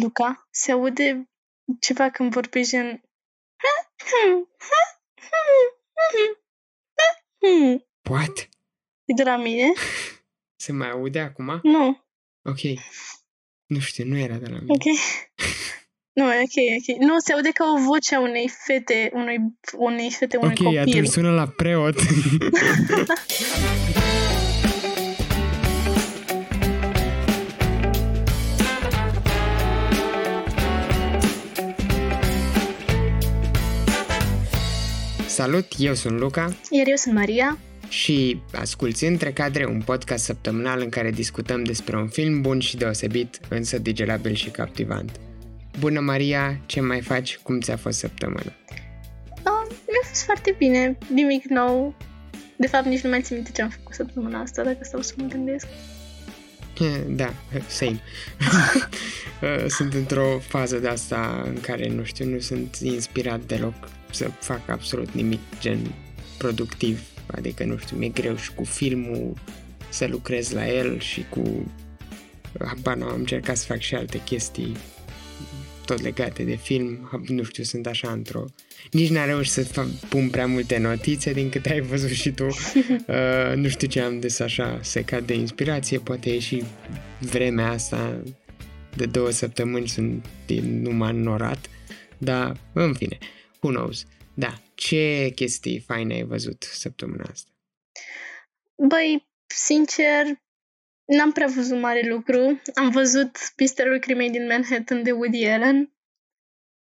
Luca, se aude ceva când vorbești în... What? E de la mine? Se mai aude acum? Nu. Ok. Nu știu, nu era de la mine. Ok. Nu, e ok, ok. Nu, se aude ca o voce a unei fete, unui, unei fete, unui Ok, copil. atunci sună la preot. Salut, eu sunt Luca Iar eu sunt Maria. și asculți Între Cadre, un podcast săptămânal în care discutăm despre un film bun și deosebit, însă digerabil și captivant. Bună Maria, ce mai faci? Cum ți-a fost săptămâna? Oh, mi-a fost foarte bine. Nimic nou. De fapt, nici nu mai țin minte ce am făcut săptămâna asta, dacă stau să mă gândesc. Da, same. sunt într-o fază de asta în care, nu știu, nu sunt inspirat deloc să fac absolut nimic gen productiv. Adică, nu știu, mi-e greu și cu filmul să lucrez la el și cu... Habar n-am, am încercat să fac și alte chestii tot legate de film. Nu știu, sunt așa într-o... Nici n-am reușit să fac, pun prea multe notițe din câte ai văzut și tu. Uh, nu știu ce am des așa secat de inspirație. Poate e și vremea asta de două săptămâni sunt din numai înnorat. Dar, în fine, who knows. Da, ce chestii faine ai văzut săptămâna asta? Băi, sincer, n-am prea văzut mare lucru. Am văzut Pisterul Crimei din Manhattan de Woody Allen,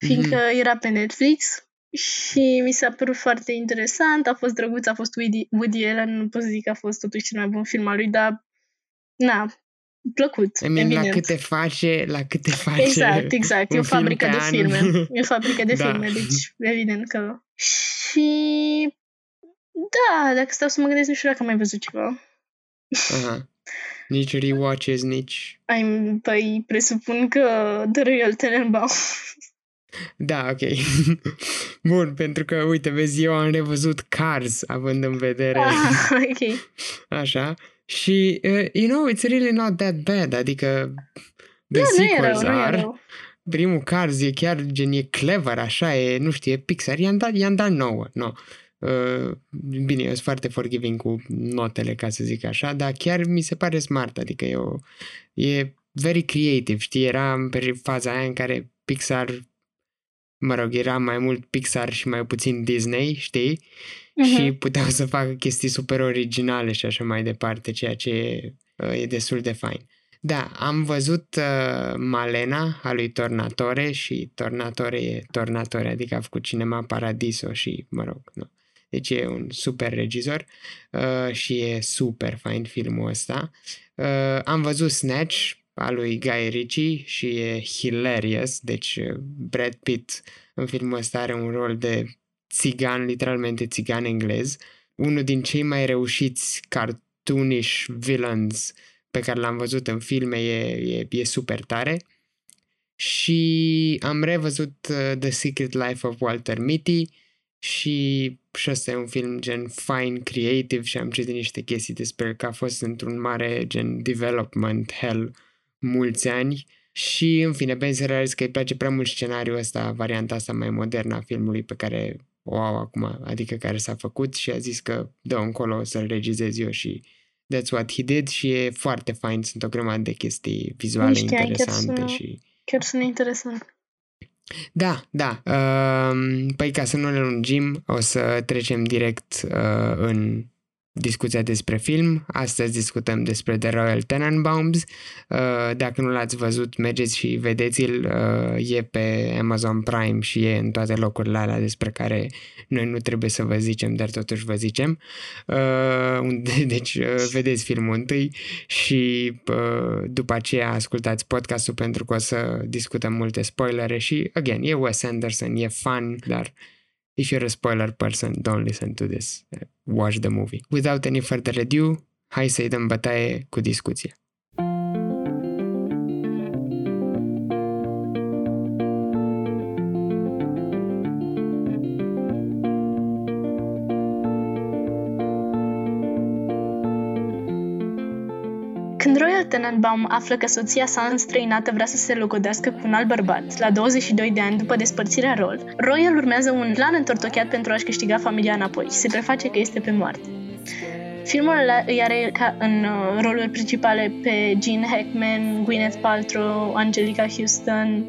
fiindcă Mhm. era pe Netflix și mi s-a părut foarte interesant. A fost drăguț, a fost Woody, Woody Allen, nu pot să zic că a fost totuși cel mai bun film al lui, dar na, plăcut, I mean, la evident. câte face, la câte face Exact, exact. E un o film fabrică pe de an. filme. E o fabrică de Da. filme, deci evident că... Și... Da, dacă stau să mă gândesc, nu știu dacă am mai văzut ceva. Aha. Nici rewatches, nici... Ai, păi, presupun că The Royal Tenenbaum. Da, ok. Bun, pentru că, uite, vezi, eu am revăzut Cars, având în vedere ah, ok. așa. Și, uh, you know, it's really not that bad. Adică, the Da, nu e sequels rău, nu e are... rău. Primul Cars e chiar gen, e clever, așa, e, nu știu, e Pixar. I-am dat, i-am dat nouă, no. Uh, bine, eu sunt foarte forgiving cu notele, ca să zic așa, dar chiar mi se pare smart, adică e, o, e very creative, știi, era în peri- faza aia în care Pixar, mă rog, era mai mult Pixar și mai puțin Disney, știi? și Mhm. puteau să facă chestii super originale și așa mai departe, ceea ce e, uh, e destul de fain. Da, am văzut uh, Malena a lui Tornatore și Tornatore e Tornatore, adică a făcut Cinema Paradiso și, mă rog, nu. Deci e un super regizor uh, și e super fain filmul ăsta. Uh, am văzut Snatch a lui Guy Ritchie și e hilarious, deci uh, Brad Pitt în filmul ăsta are un rol de țigan, literalmente țigan englez, unul din cei mai reușiți cartoonish villains pe care l-am văzut în filme, e, e, e super tare. Și am revăzut uh, The Secret Life of Walter Mitty și, și ăsta e un film gen fine, creative și am citit niște chestii despre el că a fost într-un mare gen development hell mulți ani și în fine, Ben se realizează că îi place prea mult scenariul ăsta, varianta asta mai modernă a filmului pe care o au acum, adică care s-a făcut și a zis că dă încolo să-l regizez eu și that's what he did și e foarte fain, sunt o grămadă de chestii vizuale Nu știam, chiar interesante sună- și... Chiar sună interesant. Da, da. Uh, păi ca să nu ne lungim, o să trecem direct uh, în discuția despre film. Astăzi discutăm despre The Royal Tenenbaums. Uh, dacă nu l-ați văzut, mergeți și vedeți-l. Uh, e pe Amazon Prime și e în toate locurile alea despre care noi nu trebuie să vă zicem, dar totuși vă zicem. Uh, unde, deci uh, vedeți filmul întâi și uh, după aceea ascultați podcastul pentru că o să discutăm multe spoilere și, again, e Wes Anderson, e fun, dar if you're a spoiler person, don't listen to this. Watch the movie. Without any further ado, hai să-i dăm bătaie cu discuția. Royal Tenenbaum află că soția sa înstrăinată vrea să se logodească cu un alt bărbat, la 22 de ani după despărțirea Roll, Royal urmează un plan întortocheat pentru a-și câștiga familia înapoi și se preface că este pe moarte. Filmul îi are ca în uh, roluri principale pe Gene Hackman, Gwyneth Paltrow, Angelica Houston,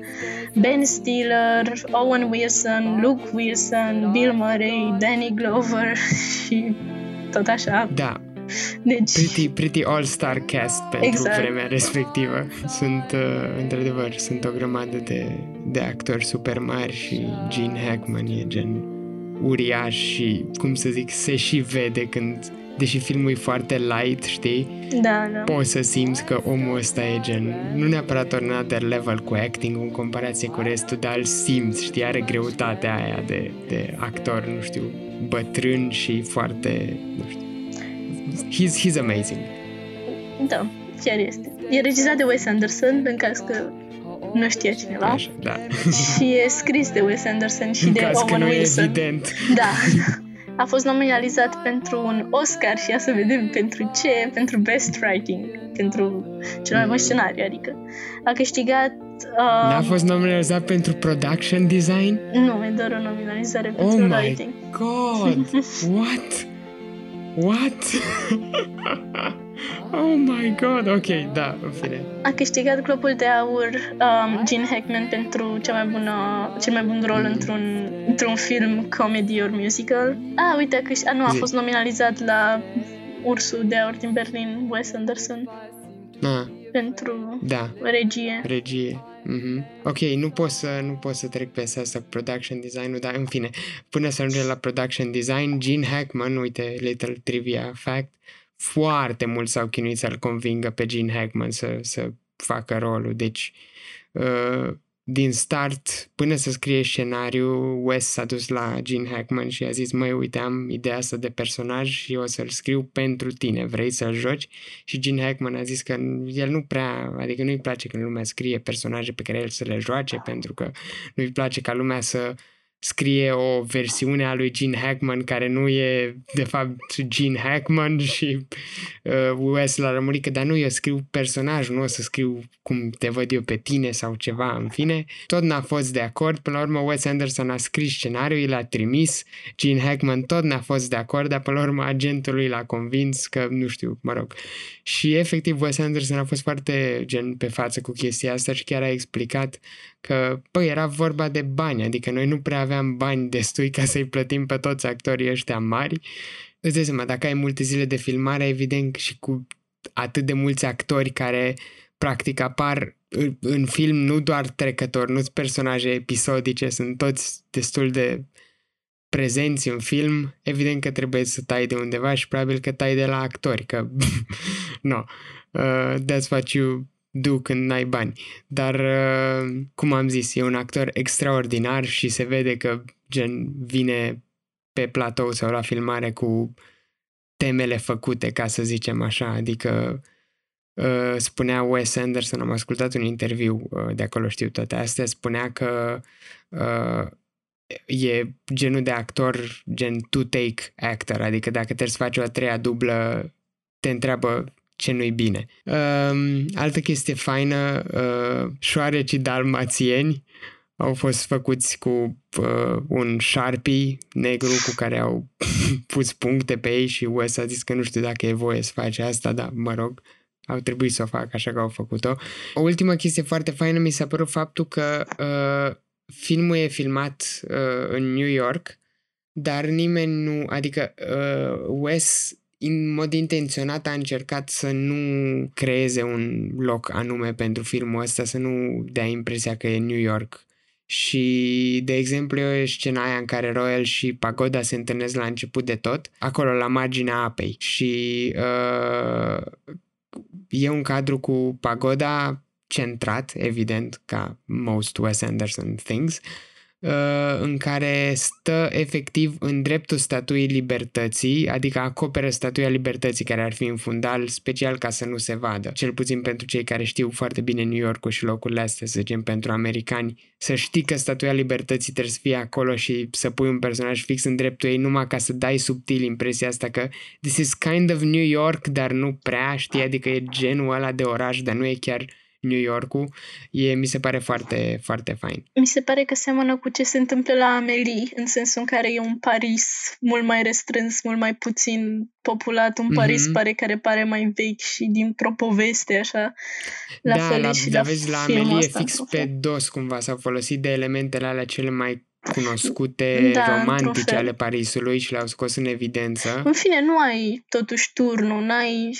Ben Stiller, Owen Wilson, Luke Wilson, Bill Murray, Danny Glover și tot așa. Da, Deci, pretty, pretty all-star cast pentru Exact. vremea respectivă. Sunt, uh, într-adevăr, sunt o grămadă de, de actori super mari și Gene Hackman e gen uriaș și, cum să zic, se și vede când, deși filmul e foarte light, știi, da, da. poți să simți că omul ăsta e gen, nu neapărat on another level cu acting în comparație cu restul, dar îl simți, știi, are greutatea aia de, de actor, nu știu, bătrân și foarte, nu știu, he's, he's amazing. Da, chiar este. E regizat de Wes Anderson, în caz că nu știe cineva. Așa, da. Și e scris de Wes Anderson și în de caz că Owen nu e Wilson. evident. Da. A fost nominalizat pentru un Oscar și ia să vedem pentru ce, pentru Best Writing, pentru cel mai bun scenariu, adică. A câștigat... Uh, N-a fost nominalizat pentru production design? Nu, e doar o nominalizare Oh pentru my writing. god! What? What? oh my god, ok, da, în fine. A câștigat Globul de Aur um, Gene Hackman pentru cea mai bună, cel mai bun rol într-un, într-un film, comedy or musical. Ah, uite, a, câș- a, nu, a Zi. fost nominalizat la Ursul de Aur din Berlin, Wes Anderson, Ah, pentru da, regie. regie. Mhm. Ok, nu pot să nu pot să trec pe asta cu production design-ul, dar în fine, până să ajungem la production design, Gene Hackman, uite, little trivia fact, foarte mult s-au chinuit să-l convingă pe Gene Hackman să, să facă rolul, deci uh, din start, până să scrie scenariul, Wes s-a dus la Gene Hackman și a zis, măi, uite, am ideea asta de personaj și o să-l scriu pentru tine, vrei să-l joci? Și Gene Hackman a zis că el nu prea, adică nu-i place când lumea scrie personaje pe care el să le joace, pentru că nu-i place ca lumea să scrie o versiune a lui Gene Hackman care nu e de fapt Gene Hackman și uh, Wes l-a rămurit că dar nu, eu scriu personaj, nu o să scriu cum te văd eu pe tine sau ceva, în fine. Tot n-a fost de acord, până la urmă Wes Anderson a scris scenariul, l-a trimis, Gene Hackman tot n-a fost de acord, dar până la urmă agentul lui l-a convins că, nu știu, mă rog. Și efectiv Wes Anderson a fost foarte gen pe față cu chestia asta și chiar a explicat că, păi, era vorba de bani, adică noi nu prea aveam bani destui ca să-i plătim pe toți actorii ăștia mari. Îți dai seama, dacă ai multe zile de filmare, evident și cu atât de mulți actori care practic apar în- în film nu doar trecători, nu sunt personaje episodice, sunt toți destul de prezenți în film, evident că trebuie să tai de undeva și probabil că tai de la actori, că no, uh, that's what you do când n-ai bani. Dar, uh, cum am zis, e un actor extraordinar și se vede că gen vine pe platou sau la filmare cu temele făcute, ca să zicem așa, adică uh, spunea Wes Anderson, am ascultat un interviu uh, de acolo, știu toate astea, spunea că uh, e genul de actor gen to-take actor, adică dacă trebuie să faci o a treia dublă, te întreabă ce nu-i bine. Um, altă chestie faină, uh, șoarecii dalmațieni au fost făcuți cu uh, un Sharpie negru cu care au pus puncte pe ei și Wes a zis că nu știu dacă e voie să face asta, dar mă rog, au trebuit să o facă așa că au făcut-o. O ultimă chestie foarte faină mi s-a părut faptul că uh, filmul e filmat uh, în New York, dar nimeni nu, adică uh, Wes în mod intenționat a încercat să nu creeze un loc anume pentru filmul ăsta, să nu dea impresia că e New York. Și, de exemplu, e scena aia în care Royal și Pagoda se întâlnesc la început de tot, acolo la marginea apei. Și uh, e un cadru cu Pagoda centrat, evident, ca most Wes Anderson things, uh, în care stă efectiv în dreptul statuii libertății, adică acoperă statuia libertății care ar fi în fundal special ca să nu se vadă. Cel puțin pentru cei care știu foarte bine New York și locurile astea, să zicem, pentru americani, să știi că statuia libertății trebuie să fie acolo și să pui un personaj fix în dreptul ei numai ca să dai subtil impresia asta că this is kind of New York, dar nu prea, știi, adică e genul ăla de oraș, dar nu e chiar New York-ul, e, mi se pare foarte, foarte fain. Mi se pare că seamănă cu ce se întâmplă la Amelie, în sensul în care e un Paris mult mai restrâns, mult mai puțin populat, un Paris mm-hmm. pare care pare mai vechi și dintr-o poveste, așa. La da, fel la, și da, la vezi, la filmul Amelie e ăsta, fix într-un pe fel. dos cumva s-au folosit de elementele alea cele mai cunoscute, Da, într-un romantice fel. ale Parisului și le-au scos în evidență. În fine, nu ai totuși turnul, n-ai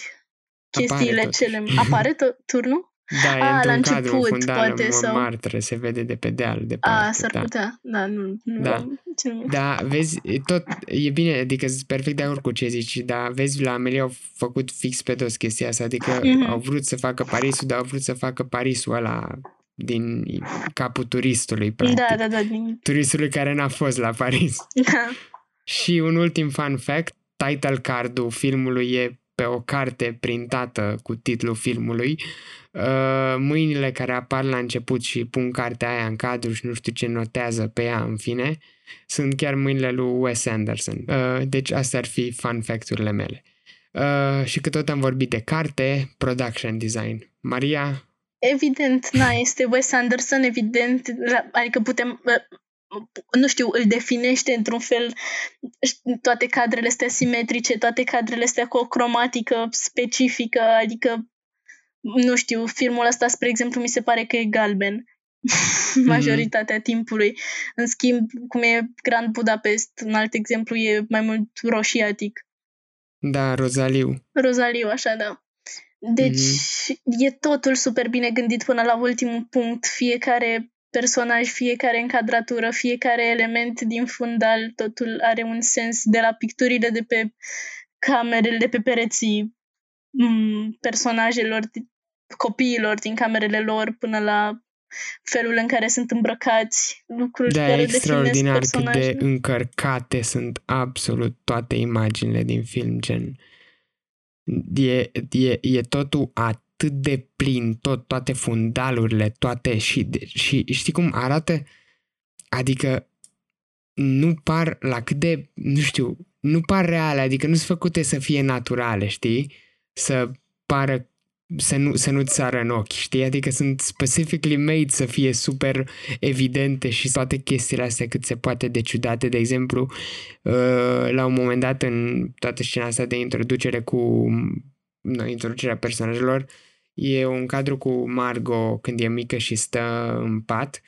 chestiile totuși. cele... Apare to- turnul? Da, e A, într-un la cadru, în început, fundal, poate, în sau- Montmartre, se vede de pe deal, departe. A, s-ar da. putea. Da, nu, nu Da. am ținut minte. Da, vezi, e tot, e bine, adică sunt perfect de acord cu ce zici, dar vezi, la Amelie au făcut fix pe dos chestia asta, adică Mhm. au vrut să facă Parisul, dar au vrut să facă Parisul ăla din capul turistului, practic. Da, da, da. Din... Turistului care n-a fost la Paris. Da. Și un ultim fun fact, title card-ul filmului e pe o carte printată cu titlul filmului. Uh, mâinile care apar la început și pun cartea aia în cadru și nu știu ce notează pe ea, în fine, sunt chiar mâinile lui Wes Anderson. Uh, deci astea ar fi fun fact-urile mele. Uh, și că tot am vorbit de carte, production design. Maria, Evident, na, este Wes Anderson, evident, la- adică putem, uh, nu știu, îl definește într-un fel ș- toate cadrele astea simetrice, toate cadrele astea cu o cromatică specifică, adică, nu știu, filmul ăsta, spre exemplu, mi se pare că e galben majoritatea timpului. În schimb, cum e Grand Budapest, un alt exemplu, e mai mult roșiatic. da, Rozaliu. Rozaliu, așa, da. Deci e totul super bine gândit până la ultimul punct. Fiecare personaj, fiecare încadratură, fiecare element din fundal, totul are un sens de la picturile de pe camerele, de pe pereții m, personajelor, di- copiilor din camerele lor, până la felul în care sunt îmbrăcați, lucruri Da, e care extraordinar definesc cât de personajele. încărcate sunt absolut toate imaginile din film, gen e, e, e totul atât de plin, tot, toate fundalurile, toate și, de- și știi cum arată? Adică nu par la cât de, nu știu, nu par reale, adică nu sunt făcute să fie naturale, știi? Să pară să nu, să nu-ți sară în ochi, știi? Adică sunt specifically made să fie super evidente și toate chestiile astea cât se poate de ciudate. De exemplu, uh, la un moment dat în toată scena asta de introducere cu nu, introducerea personajelor, e un cadru cu Margot când e mică și stă în pat.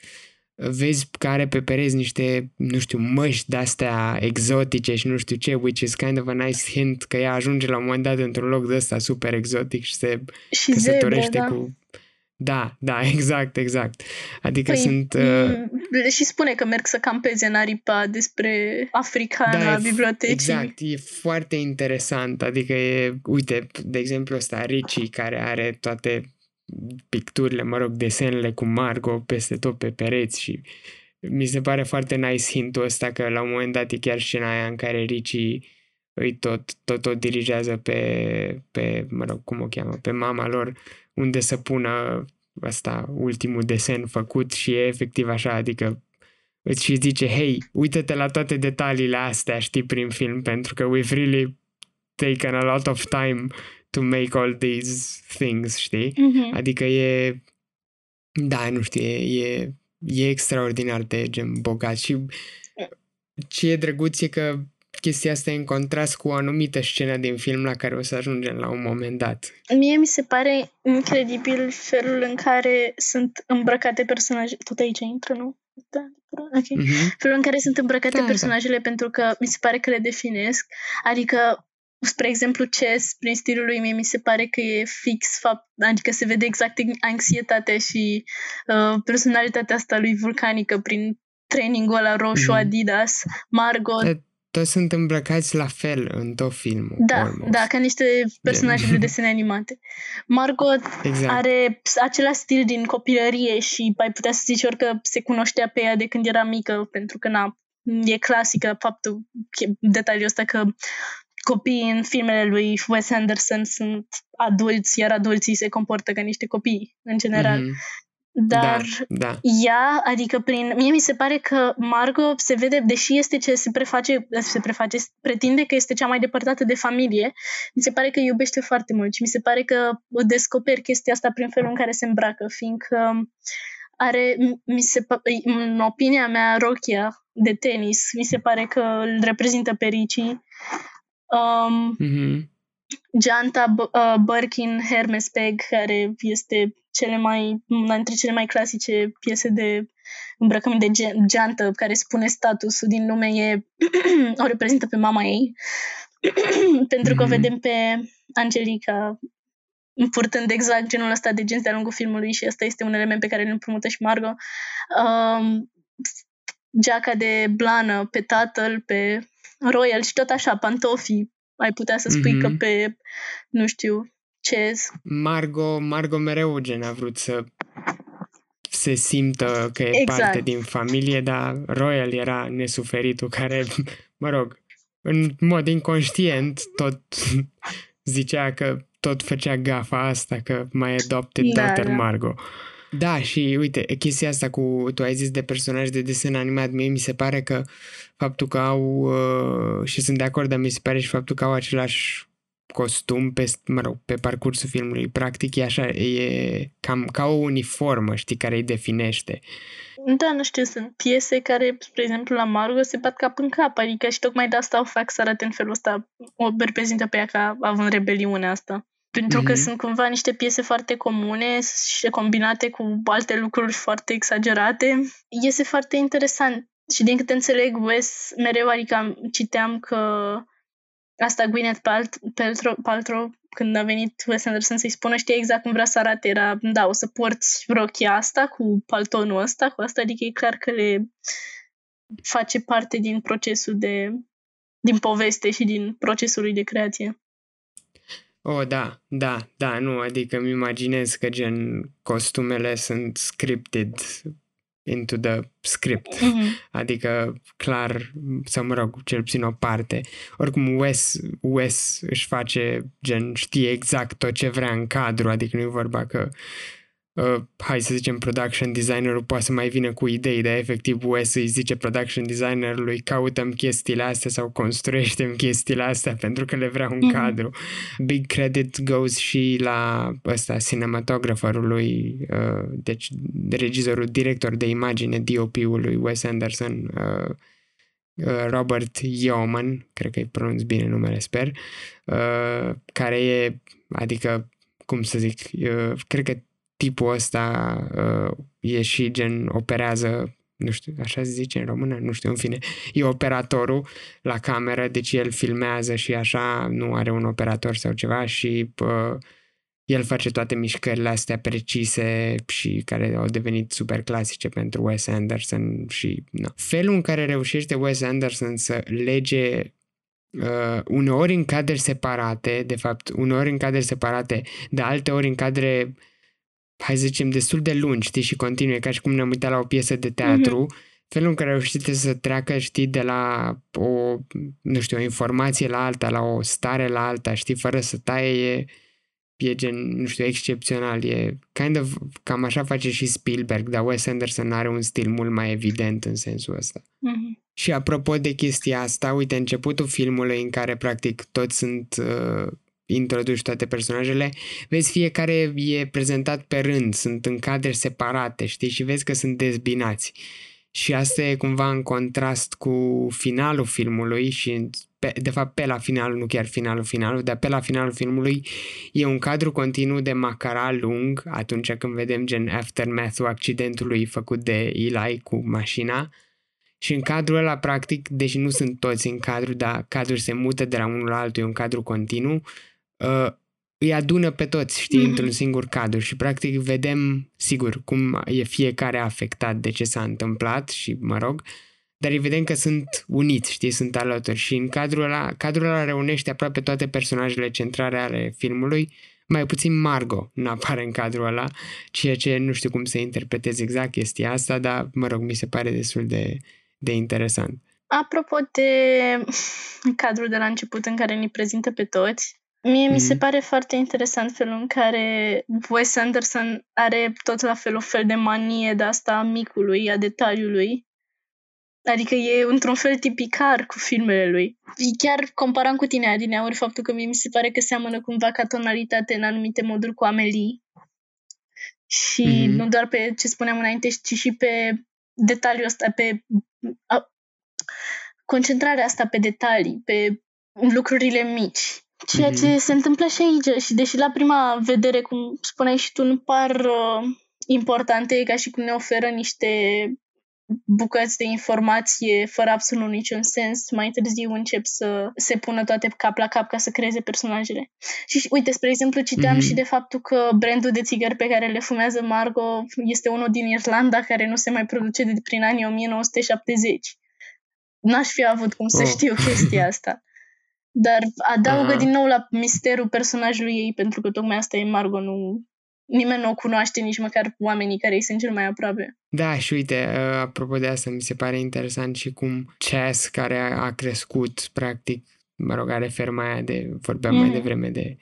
Vezi că are pe pereți niște, nu știu, măști de-astea exotice și nu știu ce, which is kind of a nice hint că ea ajunge la un moment dat într-un loc de ăsta super exotic și se Și zebre, căsătorește da. cu... Da, da, exact, exact. Adică Păi, sunt... Uh, m, și spune că merg să campeze în aripa despre africana da, a e f- bibliotecii. Exact, e foarte interesant. Adică e, uite, de exemplu ăsta, Ricci, care are toate picturile, mă rog, desenele cu Margot peste tot pe pereți și mi se pare foarte nice hintul ăsta că la un moment dat e chiar scena aia în care Ricci îi tot, tot, tot dirigează pe, pe, mă rog, cum o cheamă, pe mama lor, unde să pună ăsta, ultimul desen făcut și e efectiv așa, adică îți și zice, hei, uită-te la toate detaliile astea, știi, prin film, pentru că we've really taken a lot of time to make all these things, știi? Mhm. Adică e, da, nu știu, e, e, e extraordinar de gen bogat și ce e drăguț e că chestia asta e în contrast cu o anumită scenă din film la care o să ajungem la un moment dat. Mie mi se pare incredibil felul în care sunt îmbrăcate personaje. Tot aici intră, nu? Da, ok. Mhm. Felul în care sunt îmbrăcate Da, da. personajele pentru că mi se pare că le definesc. Adică, spre exemplu, Chess, prin stilul lui mie, mi se pare că e fix fapt, adică se vede exact anxietatea și uh, personalitatea asta lui vulcanică prin trainingul ăla roșu Mhm. Adidas. Margot, Da, toți sunt îmbrăcați la fel în tot filmul. Da, almost. da, ca niște personaje de desene animate. Margot Exact. are același stil din copilărie și ai putea să zici ori că se cunoștea pe ea de când era mică, pentru că na, e clasică faptul, detaliul ăsta că copiii în filmele lui Wes Anderson sunt adulți, iar adulții se comportă ca niște copii, în general. Mhm. Dar Da, da. ea, adică prin... Mie mi se pare că Margot se vede, deși este ce se preface, se preface, pretinde că este cea mai depărtată de familie, mi se pare că iubește foarte mult și mi se pare că descoperi chestia asta prin felul în care se îmbracă, fiindcă are, mi se, pa- în opinia mea, rochia de tenis, mi se pare că îl reprezintă pe Ricci. Um, Mhm. Geanta B- uh, Birkin Hermes Peg, care este cele mai, una dintre cele mai clasice piese de îmbrăcământ de ge- geantă care spune statusul din lume, e, o reprezintă pe mama ei, pentru că o Mhm. vedem pe Angelica purtând exact genul ăsta de jeans de-a lungul filmului și asta este un element pe care îl împrumută și Margot. Um, geaca de blană pe tatăl, pe Royal și tot așa, pantofii. Ai putea să spui Mhm. că pe, nu știu, ce Margo, Margo mereu gen a vrut să se simtă că e Exact. parte din familie, dar Royal era nesuferitul care, mă rog, în mod inconștient tot zicea că tot făcea gafa asta, că mai adopted Da, daughter da. Margo. Da, și uite, chestia asta cu, tu ai zis de personaj de desen animat, mie mi se pare că faptul că au, uh, și sunt de acord, dar mi se pare și faptul că au același costum pe, mă rog, pe parcursul filmului. Practic e așa, e cam ca o uniformă, știi, care îi definește. Da, nu știu, sunt piese care, spre exemplu, la Margot se bat cap în cap, adică și tocmai de asta o fac să arate în felul ăsta, o reprezintă pe ea ca având rebeliunea asta. Pentru că Mhm. sunt cumva niște piese foarte comune și combinate cu alte lucruri foarte exagerate. Iese foarte interesant. Și din câte înțeleg, Wes mereu, adică am- citeam că asta Gwyneth Palt- Paltrow, Paltrow când a venit Wes Anderson să-i spună, știa exact cum vrea să arate, era, da, o să porți rochia asta cu paltonul ăsta, cu asta, adică e clar că le face parte din procesul de, din poveste și din procesul lui de creație. Oh, da, da, da, nu, adică îmi imaginez că gen costumele sunt scripted into the script. Mm-hmm. Adică, clar, sau mă rog, cel puțin o parte. Oricum, Wes, Wes își face, gen, știe exact tot ce vrea în cadru, adică nu e vorba că uh, hai să zicem, production designerul poate să mai vină cu idei, dar efectiv Wes îi zice production designerului caută-mi chestiile astea sau construiește-mi chestiile astea pentru că le vreau în Mhm. cadru. Big credit goes și la ăsta, cinematograferului, uh, deci regizorul, director de imagine, DOP-ul lui Wes Anderson, uh, uh, Robert Yeoman, cred că îi pronunț bine numele, sper, uh, care e, adică, cum să zic, uh, cred că tipul ăsta uh, e și gen operează nu știu, așa se zice în română, nu știu, în fine, e operatorul la cameră, deci el filmează și așa, nu are un operator sau ceva și uh, el face toate mișcările astea precise și care au devenit super clasice pentru Wes Anderson și no. felul în care reușește Wes Anderson să lege uh, uneori în cadre separate, de fapt, uneori în cadre separate, dar alte ori în cadre hai să zicem, destul de lungi, știi, și continue, ca și cum ne-am uitat la o piesă de teatru, mm-hmm. felul în care reușite să treacă, știi, de la o, nu știu, o informație la alta, la o stare la alta, știi, fără să taie, e, e gen, nu știu, excepțional, e kind of, cam așa face și Spielberg, dar Wes Anderson are un stil mult mai evident în sensul ăsta. Mm-hmm. Și apropo de chestia asta, uite, începutul filmului în care practic toți sunt uh, introduși toate personajele, vezi fiecare e prezentat pe rând, sunt în cadre separate, știi, și vezi că sunt dezbinați. Și asta e cumva în contrast cu finalul filmului și pe, de fapt pe la finalul, nu chiar finalul finalul, dar pe la finalul filmului e un cadru continuu de macara lung atunci când vedem gen aftermath-ul accidentului făcut de Eli cu mașina și în cadrul ăla, practic, deși nu sunt toți în cadru, dar cadrul se mută de la unul la altul, e un cadru continuu, uh, îi adună pe toți, știi, mm-hmm. într-un singur cadru și practic vedem, sigur, cum e fiecare afectat de ce s-a întâmplat și, mă rog, dar evident că sunt uniți, știi, sunt alături și în cadrul ăla, cadrul ăla reunește aproape toate personajele centrale ale filmului, mai puțin Margot nu apare în cadrul ăla, ceea ce nu știu cum să interpretez exact chestia asta, dar, mă rog, mi se pare destul de, de interesant. Apropo de cadrul de la început în care ne prezintă pe toți, Mie mm-hmm. mi se mhm. pare foarte interesant felul în care Wes Anderson are tot la fel un fel de manie de asta a micului, a detaliului. Adică e într-un fel tipicar cu filmele lui. Chiar comparam cu tine, Adineauri, faptul că mie mi se pare că seamănă cumva ca tonalitate în anumite moduri cu Amelie. Și mm-hmm. nu doar pe ce spuneam înainte, ci și pe detaliul ăsta, pe a, concentrarea asta pe detalii, pe lucrurile mici. Ceea mm-hmm. ce se întâmplă și aici și deși la prima vedere, cum spuneai și tu, nu par uh, importante, ca și cum ne oferă niște bucăți de informație fără absolut niciun sens, mai târziu încep să se pună toate cap la cap ca să creeze personajele. Și uite, spre exemplu, citeam mm-hmm. și de faptul că brandul de țigări pe care le fumează Margot este unul din Irlanda care nu se mai produce de prin anii 1970. N-aș fi avut cum să oh. știu chestia asta. Dar adaugă uh. din nou la misterul personajului ei, pentru că tocmai asta e Margot, nu... Nimeni nu o cunoaște, nici măcar oamenii care îi sunt cel mai aproape. Da, și uite, uh, apropo de asta, mi se pare interesant și cum Chess, care a crescut, practic, mă rog, are ferma aia de, vorbeam mm. mai devreme de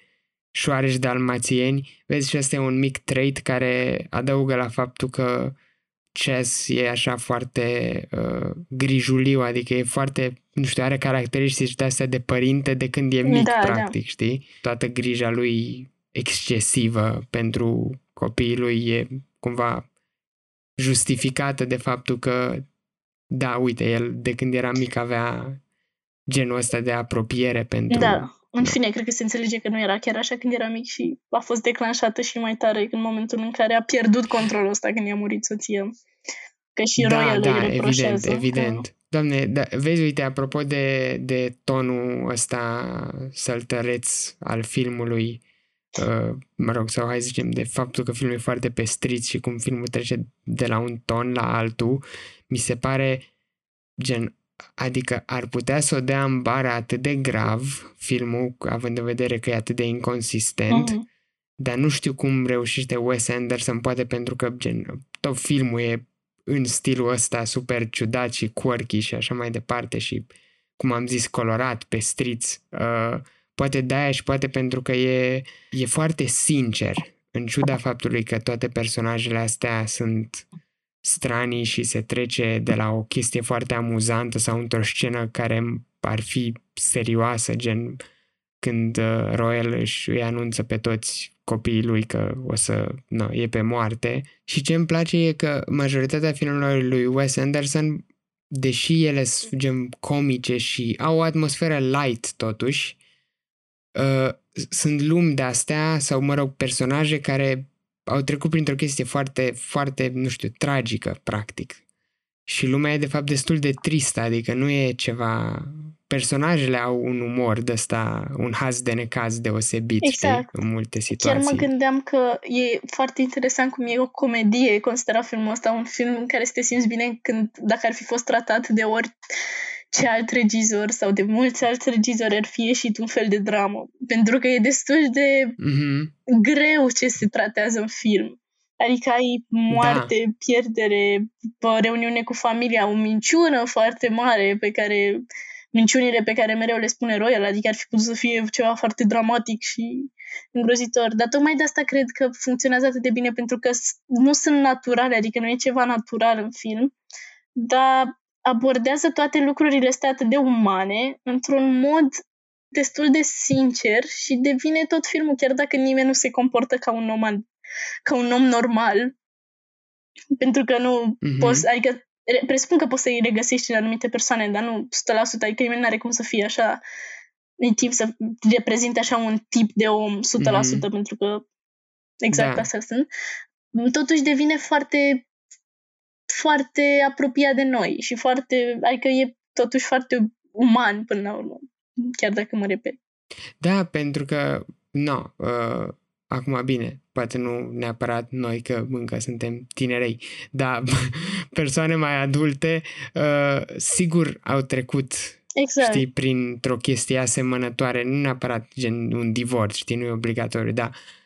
șoareci dalmațieni, vezi și asta e un mic trait care adaugă la faptul că Chess e așa foarte uh, grijuliu, adică e foarte, nu știu, are caracteristici de astea de părinte de când e mic, da, da. practic, da. știi? Toată grija lui excesivă pentru copiii lui e cumva justificată de faptul că, da, uite, el de când era mic avea genul ăsta de apropiere pentru... Da, în fine, cred că se înțelege că nu era chiar așa când era mic și a fost declanșată și mai tare în momentul în care a pierdut controlul ăsta când i-a murit soția. Că și da, Royal da, îi evident, evident. Că... Doamne, da, vezi, uite, apropo de, de tonul ăsta săltăreț al filmului, uh, mă rog, sau hai să zicem, de faptul că filmul e foarte pestrit și cum filmul trece de la un ton la altul, mi se pare gen Adică ar putea să o dea în bara atât de grav filmul, având în vedere că e atât de inconsistent, uh-huh. dar nu știu cum reușește Wes Anderson, poate pentru că gen, tot filmul e în stilul ăsta super ciudat și quirky și așa mai departe și, cum am zis, colorat, pestriț. Uh, poate de-aia și poate pentru că e, e foarte sincer, în ciuda faptului că toate personajele astea sunt stranii și se trece de la o chestie foarte amuzantă sau într-o scenă care ar fi serioasă, gen când uh, Royal își îi anunță pe toți copiii lui că o să, no, e pe moarte. Și ce îmi place e că majoritatea filmelor lui Wes Anderson, deși ele sunt gen comice și au o atmosferă light totuși, uh, sunt lumi de astea sau, mă rog, personaje care au trecut printr-o chestie foarte, foarte, nu știu, tragică, practic. Și lumea e, de fapt, destul de tristă, adică nu e ceva... Personajele au un umor de ăsta, un haz de necaz deosebit, exact. știi, în multe situații. Chiar mă gândeam că e foarte interesant cum e o comedie, considera filmul ăsta un film în care să te simți bine când, dacă ar fi fost tratat de ori ce alt regizor sau de mulți alți regizori ar fi ieșit un fel de dramă. Pentru că e destul de mm-hmm. greu ce se tratează în film. Adică ai moarte, da. pierdere, o reuniune cu familia, o minciună foarte mare pe care minciunile pe care mereu le spune Royal, adică ar fi putut să fie ceva foarte dramatic și îngrozitor. Dar tocmai de asta cred că funcționează atât de bine, pentru că nu sunt naturale, adică nu e ceva natural în film, dar abordează toate lucrurile astea atât de umane, într-un mod destul de sincer și devine tot filmul, chiar dacă nimeni nu se comportă ca un om, ca un om normal, pentru că nu mm-hmm. poți, adică presupun că poți să-i regăsești în anumite persoane, dar nu 100%, adică nimeni nu are cum să fie așa în timp să reprezinte așa un tip de om 100%, mm-hmm. pentru că exact da. asta sunt. Totuși devine foarte foarte apropiat de noi și foarte, adică e totuși foarte uman până la urmă, chiar dacă mă repet. Da, pentru că, nu, uh, Acum, bine, poate nu neapărat noi că încă suntem tinerei, dar persoane mai adulte uh, sigur au trecut exact. știi, printr-o chestie asemănătoare, nu neapărat gen un divorț, știi, nu e obligatoriu, dar uh,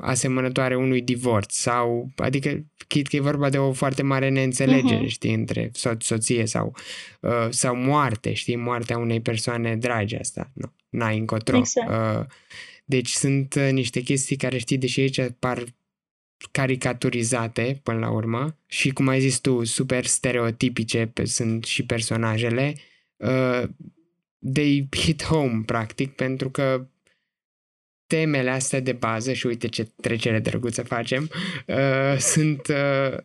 asemănătoare unui divorț sau, adică chit că e vorba de o foarte mare neînțelegere, uh-huh. știi, între soț, soție sau, uh, sau moarte, știi, moartea unei persoane dragi asta, nu, n-ai încotro. Exact. Uh, deci sunt uh, niște chestii care, știi, deși aici par caricaturizate până la urmă și, cum ai zis tu, super stereotipice pe, sunt și personajele, uh, they hit home, practic, pentru că temele astea de bază, și uite ce trecere drăguță facem, uh, sunt uh,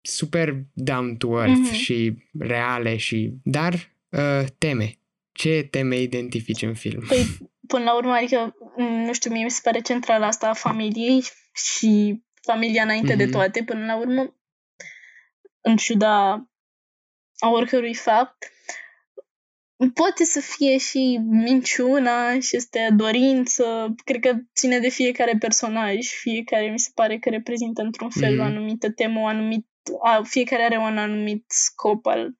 super down to earth mm-hmm. și reale și... Dar uh, teme. Ce teme identifici în film? Păi, până la urmă, adică, nu știu, mie mi se pare central asta a familiei și familia înainte mm-hmm. de toate, până la urmă, în ciuda a oricărui fapt, poate să fie și minciuna și este dorință, cred că ține de fiecare personaj, fiecare mi se pare că reprezintă într-un fel mm-hmm. o mhm. anumită temă, o anumit, a, fiecare are un anumit scop al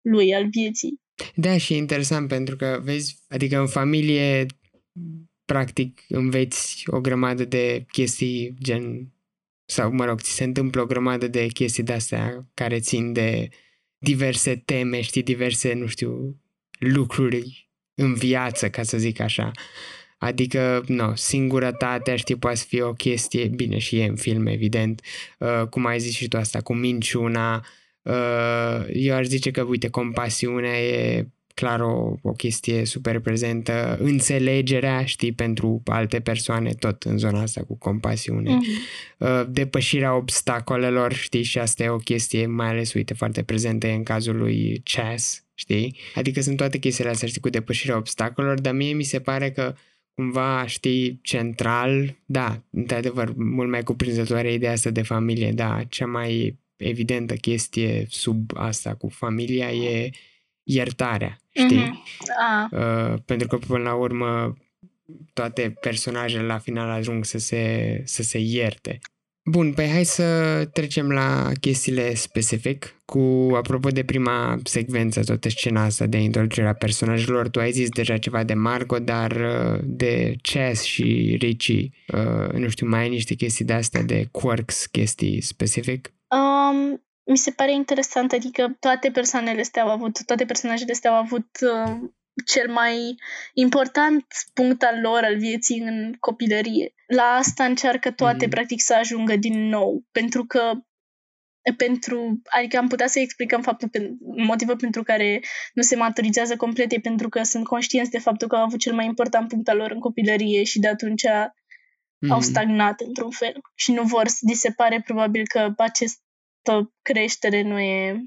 lui, al vieții. Da, și e interesant pentru că, vezi, adică în familie, practic, înveți o grămadă de chestii gen, sau, mă rog, ți se întâmplă o grămadă de chestii de-astea care țin de diverse teme, știi, diverse, nu știu, lucruri în viață, ca să zic așa. Adică, no, singurătatea, știi, poate fi o chestie, bine, și e în film, evident, uh, cum ai zis și tu asta, cu minciuna, uh, eu aș zice că, uite, compasiunea e clar o, o chestie super prezentă, înțelegerea, știi, pentru alte persoane, tot în zona asta cu compasiune, mm-hmm. depășirea obstacolelor, știi, și asta e o chestie mai ales, uite, foarte prezentă în cazul lui Chas, știi? Adică sunt toate chestiile astea, știi, cu depășirea obstacolelor, dar mie mi se pare că cumva, știi, central, da, într-adevăr, mult mai cuprinzătoare ideea asta de familie, da, cea mai evidentă chestie sub asta cu familia e iertarea, știi? Mm-hmm. Ah. Uh, pentru că până la urmă toate personajele la final ajung să se, să se ierte. Bun, păi hai să trecem la chestiile specific. Cu, apropo de prima secvență, toată scena asta de introducerea personajelor, tu ai zis deja ceva de Margot, dar uh, de Chess și Richie, uh, nu știu, mai ai niște chestii de astea de quirks, chestii specific? Um, mi se pare interesant, adică toate persoanele astea au avut, toate personajele astea au avut uh, cel mai important punct al lor, al vieții în copilărie. La asta încearcă toate, mm. practic, să ajungă din nou, pentru că pentru, adică am putea să explicăm faptul, motivul pentru care nu se maturizează complet e pentru că sunt conștienți de faptul că au avut cel mai important punct al lor în copilărie și de atunci mm. au stagnat într-un fel și nu vor, li se pare probabil că acest creștere nu e...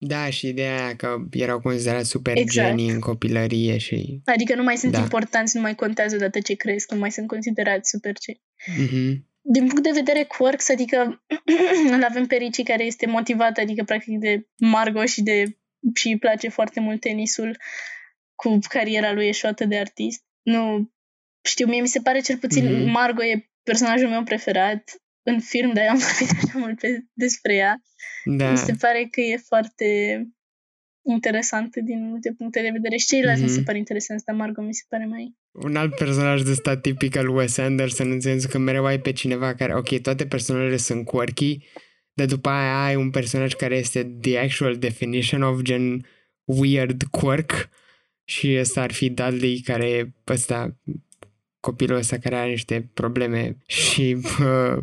Da, și ideea aia că erau considerați super exact. genii în copilărie și... Adică nu mai sunt da. importanți, nu mai contează odată ce cresc, nu mai sunt considerați super ce. Mm-hmm. Din punct de vedere quirks, adică îl avem pe Ricci care este motivat, adică practic de Margo și de și îi place foarte mult tenisul cu cariera lui eșuată de artist. Nu știu, mie mi se pare cel puțin mm-hmm. Margo e personajul meu preferat în film, dar am vorbit așa mult pe, despre ea. Da. Mi se pare că e foarte interesantă din multe puncte de vedere. Și ceilalți mm-hmm. mi se mhm. pare interesant, dar Margot mi se pare mai... Un alt personaj de stat tipic al Wes Anderson, în sensul că mereu ai pe cineva care, ok, toate personajele sunt quirky, dar după aia ai un personaj care este the actual definition of gen weird quirk și ăsta ar fi Dudley, care e ăsta copilul ăsta care are niște probleme și uh,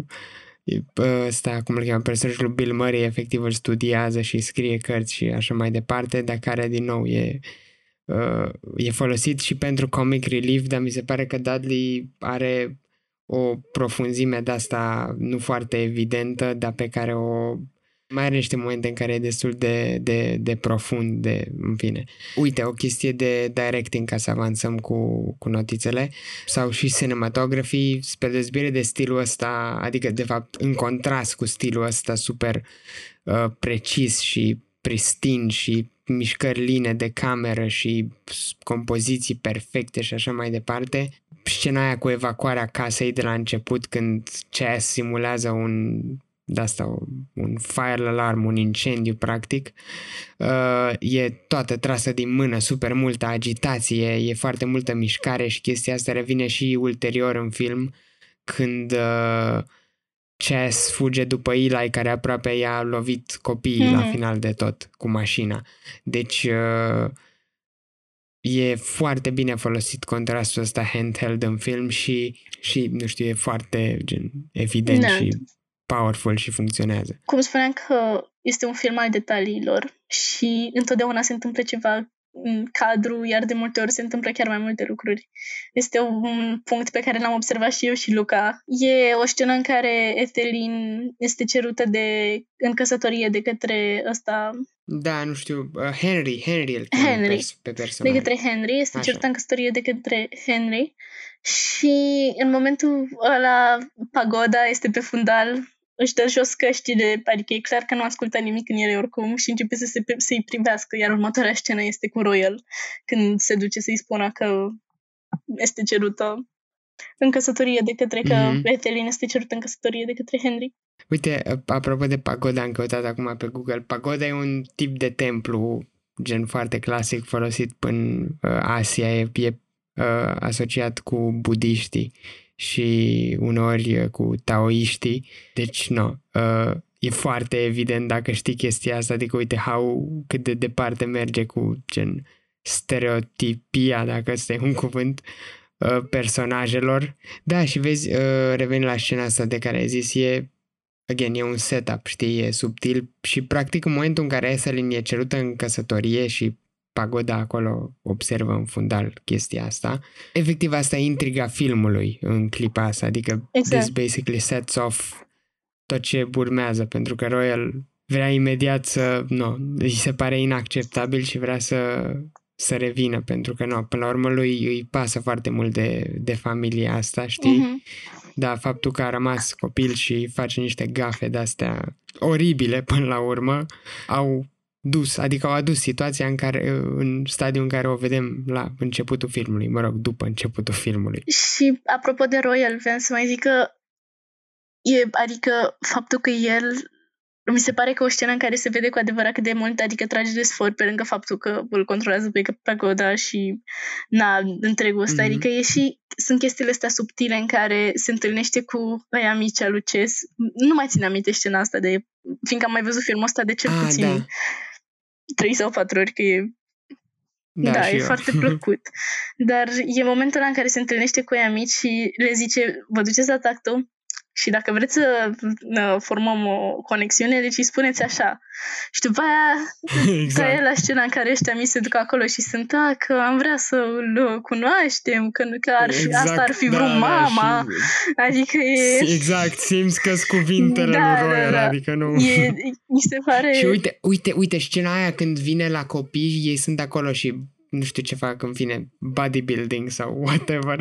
ăsta, cum îl cheamă, personajul Bill Murray efectiv îl studiază și scrie cărți și așa mai departe, dar care din nou e, uh, e folosit și pentru comic relief, dar mi se pare că Dudley are o profunzime de asta nu foarte evidentă, dar pe care o mai are niște momente în care e destul de, de, de profund, de, în fine. Uite, o chestie de directing ca să avansăm cu, cu notițele sau și cinematography, spre dezbire de stilul ăsta, adică de fapt în contrast cu stilul ăsta super uh, precis și pristin și mișcări line de cameră și compoziții perfecte și așa mai departe. Scena aia cu evacuarea casei de la început când Chess simulează un de asta, un fire alarm, un incendiu practic, uh, e toată trasă din mână, super multă agitație, e foarte multă mișcare și chestia asta revine și ulterior în film când uh, Chess fuge după Eli care aproape i-a lovit copiii mm-hmm. la mhm. final de tot cu mașina. Deci uh, e foarte bine folosit contrastul ăsta handheld în film și, și nu știu, e foarte gen, evident da. și powerful și funcționează. Cum spuneam că este un film al detaliilor și întotdeauna se întâmplă ceva în cadru, iar de multe ori se întâmplă chiar mai multe lucruri. Este un punct pe care l-am observat și eu și Luca. E o scenă în care Ethelin este cerută de în căsătorie de către ăsta... Da, nu știu, uh, Henry, Henry îl Henry. pe personaj. De către Henry, este Așa. cerută în căsătorie de către Henry și în momentul ăla pagoda este pe fundal își dă jos căștile, adică e clar că nu ascultă nimic în ele oricum și începe să se, să-i privească, iar următoarea scenă este cu Royal, când se duce să-i spună că este cerută în căsătorie de către că mm-hmm. Ethelyn este cerută în căsătorie de către Henry. Uite, apropo de pagoda, am căutat acum pe Google. Pagoda e un tip de templu gen foarte clasic folosit în uh, Asia, e, e uh, asociat cu budiștii și uneori cu taoiștii. Deci, nu, uh, e foarte evident dacă știi chestia asta, adică uite how, cât de departe merge cu gen stereotipia, dacă ăsta e un cuvânt, uh, personajelor. Da, și vezi, uh, reveni la scena asta de care ai zis, e again, e un setup, știi, e subtil și practic în momentul în care Eselin e cerută în căsătorie și pagoda acolo observă în fundal chestia asta. Efectiv, asta e intriga filmului în clipa asta, adică exact. this basically sets off tot ce urmează, pentru că Royal vrea imediat să, nu, îi se pare inacceptabil și vrea să, să revină, pentru că, nu, până la urmă lui îi pasă foarte mult de, de familia asta, știi? Uh-huh. Da, faptul că a rămas copil și face niște gafe de-astea oribile până la urmă, au dus, adică au adus situația în care, în stadiul în care o vedem la începutul filmului, mă rog, după începutul filmului. Și apropo de Royal, vreau să mai zic că e, adică faptul că el mi se pare că o scenă în care se vede cu adevărat cât de mult, adică trage de sfor pe lângă faptul că îl controlează pe Pagoda și na, întregul ăsta, mm-hmm. adică e și, sunt chestiile astea subtile în care se întâlnește cu aia mici al Nu mai țin aminte scena asta de, fiindcă am mai văzut filmul ăsta de cel ah, puțin da trei sau patru ori, că e da, da e eu. foarte plăcut. Dar e momentul ăla în care se întâlnește cu ea mici și le zice, vă duceți la tactul? Și dacă vreți să formăm o conexiune, deci îi spuneți așa. Și după aia, exact. e la scena în care ăștia mi se duc acolo și sunt, a, că am vrea să îl cunoaștem, că, că ar fi, exact, asta ar fi da, vreo da, mama. Și... Adică e... Exact, simți că cuvintele da, lui Royal, da, da. adică nu... E, mi se pare... Și uite, uite, uite, scena aia când vine la copii, ei sunt acolo și nu știu ce fac, în fine, bodybuilding sau whatever.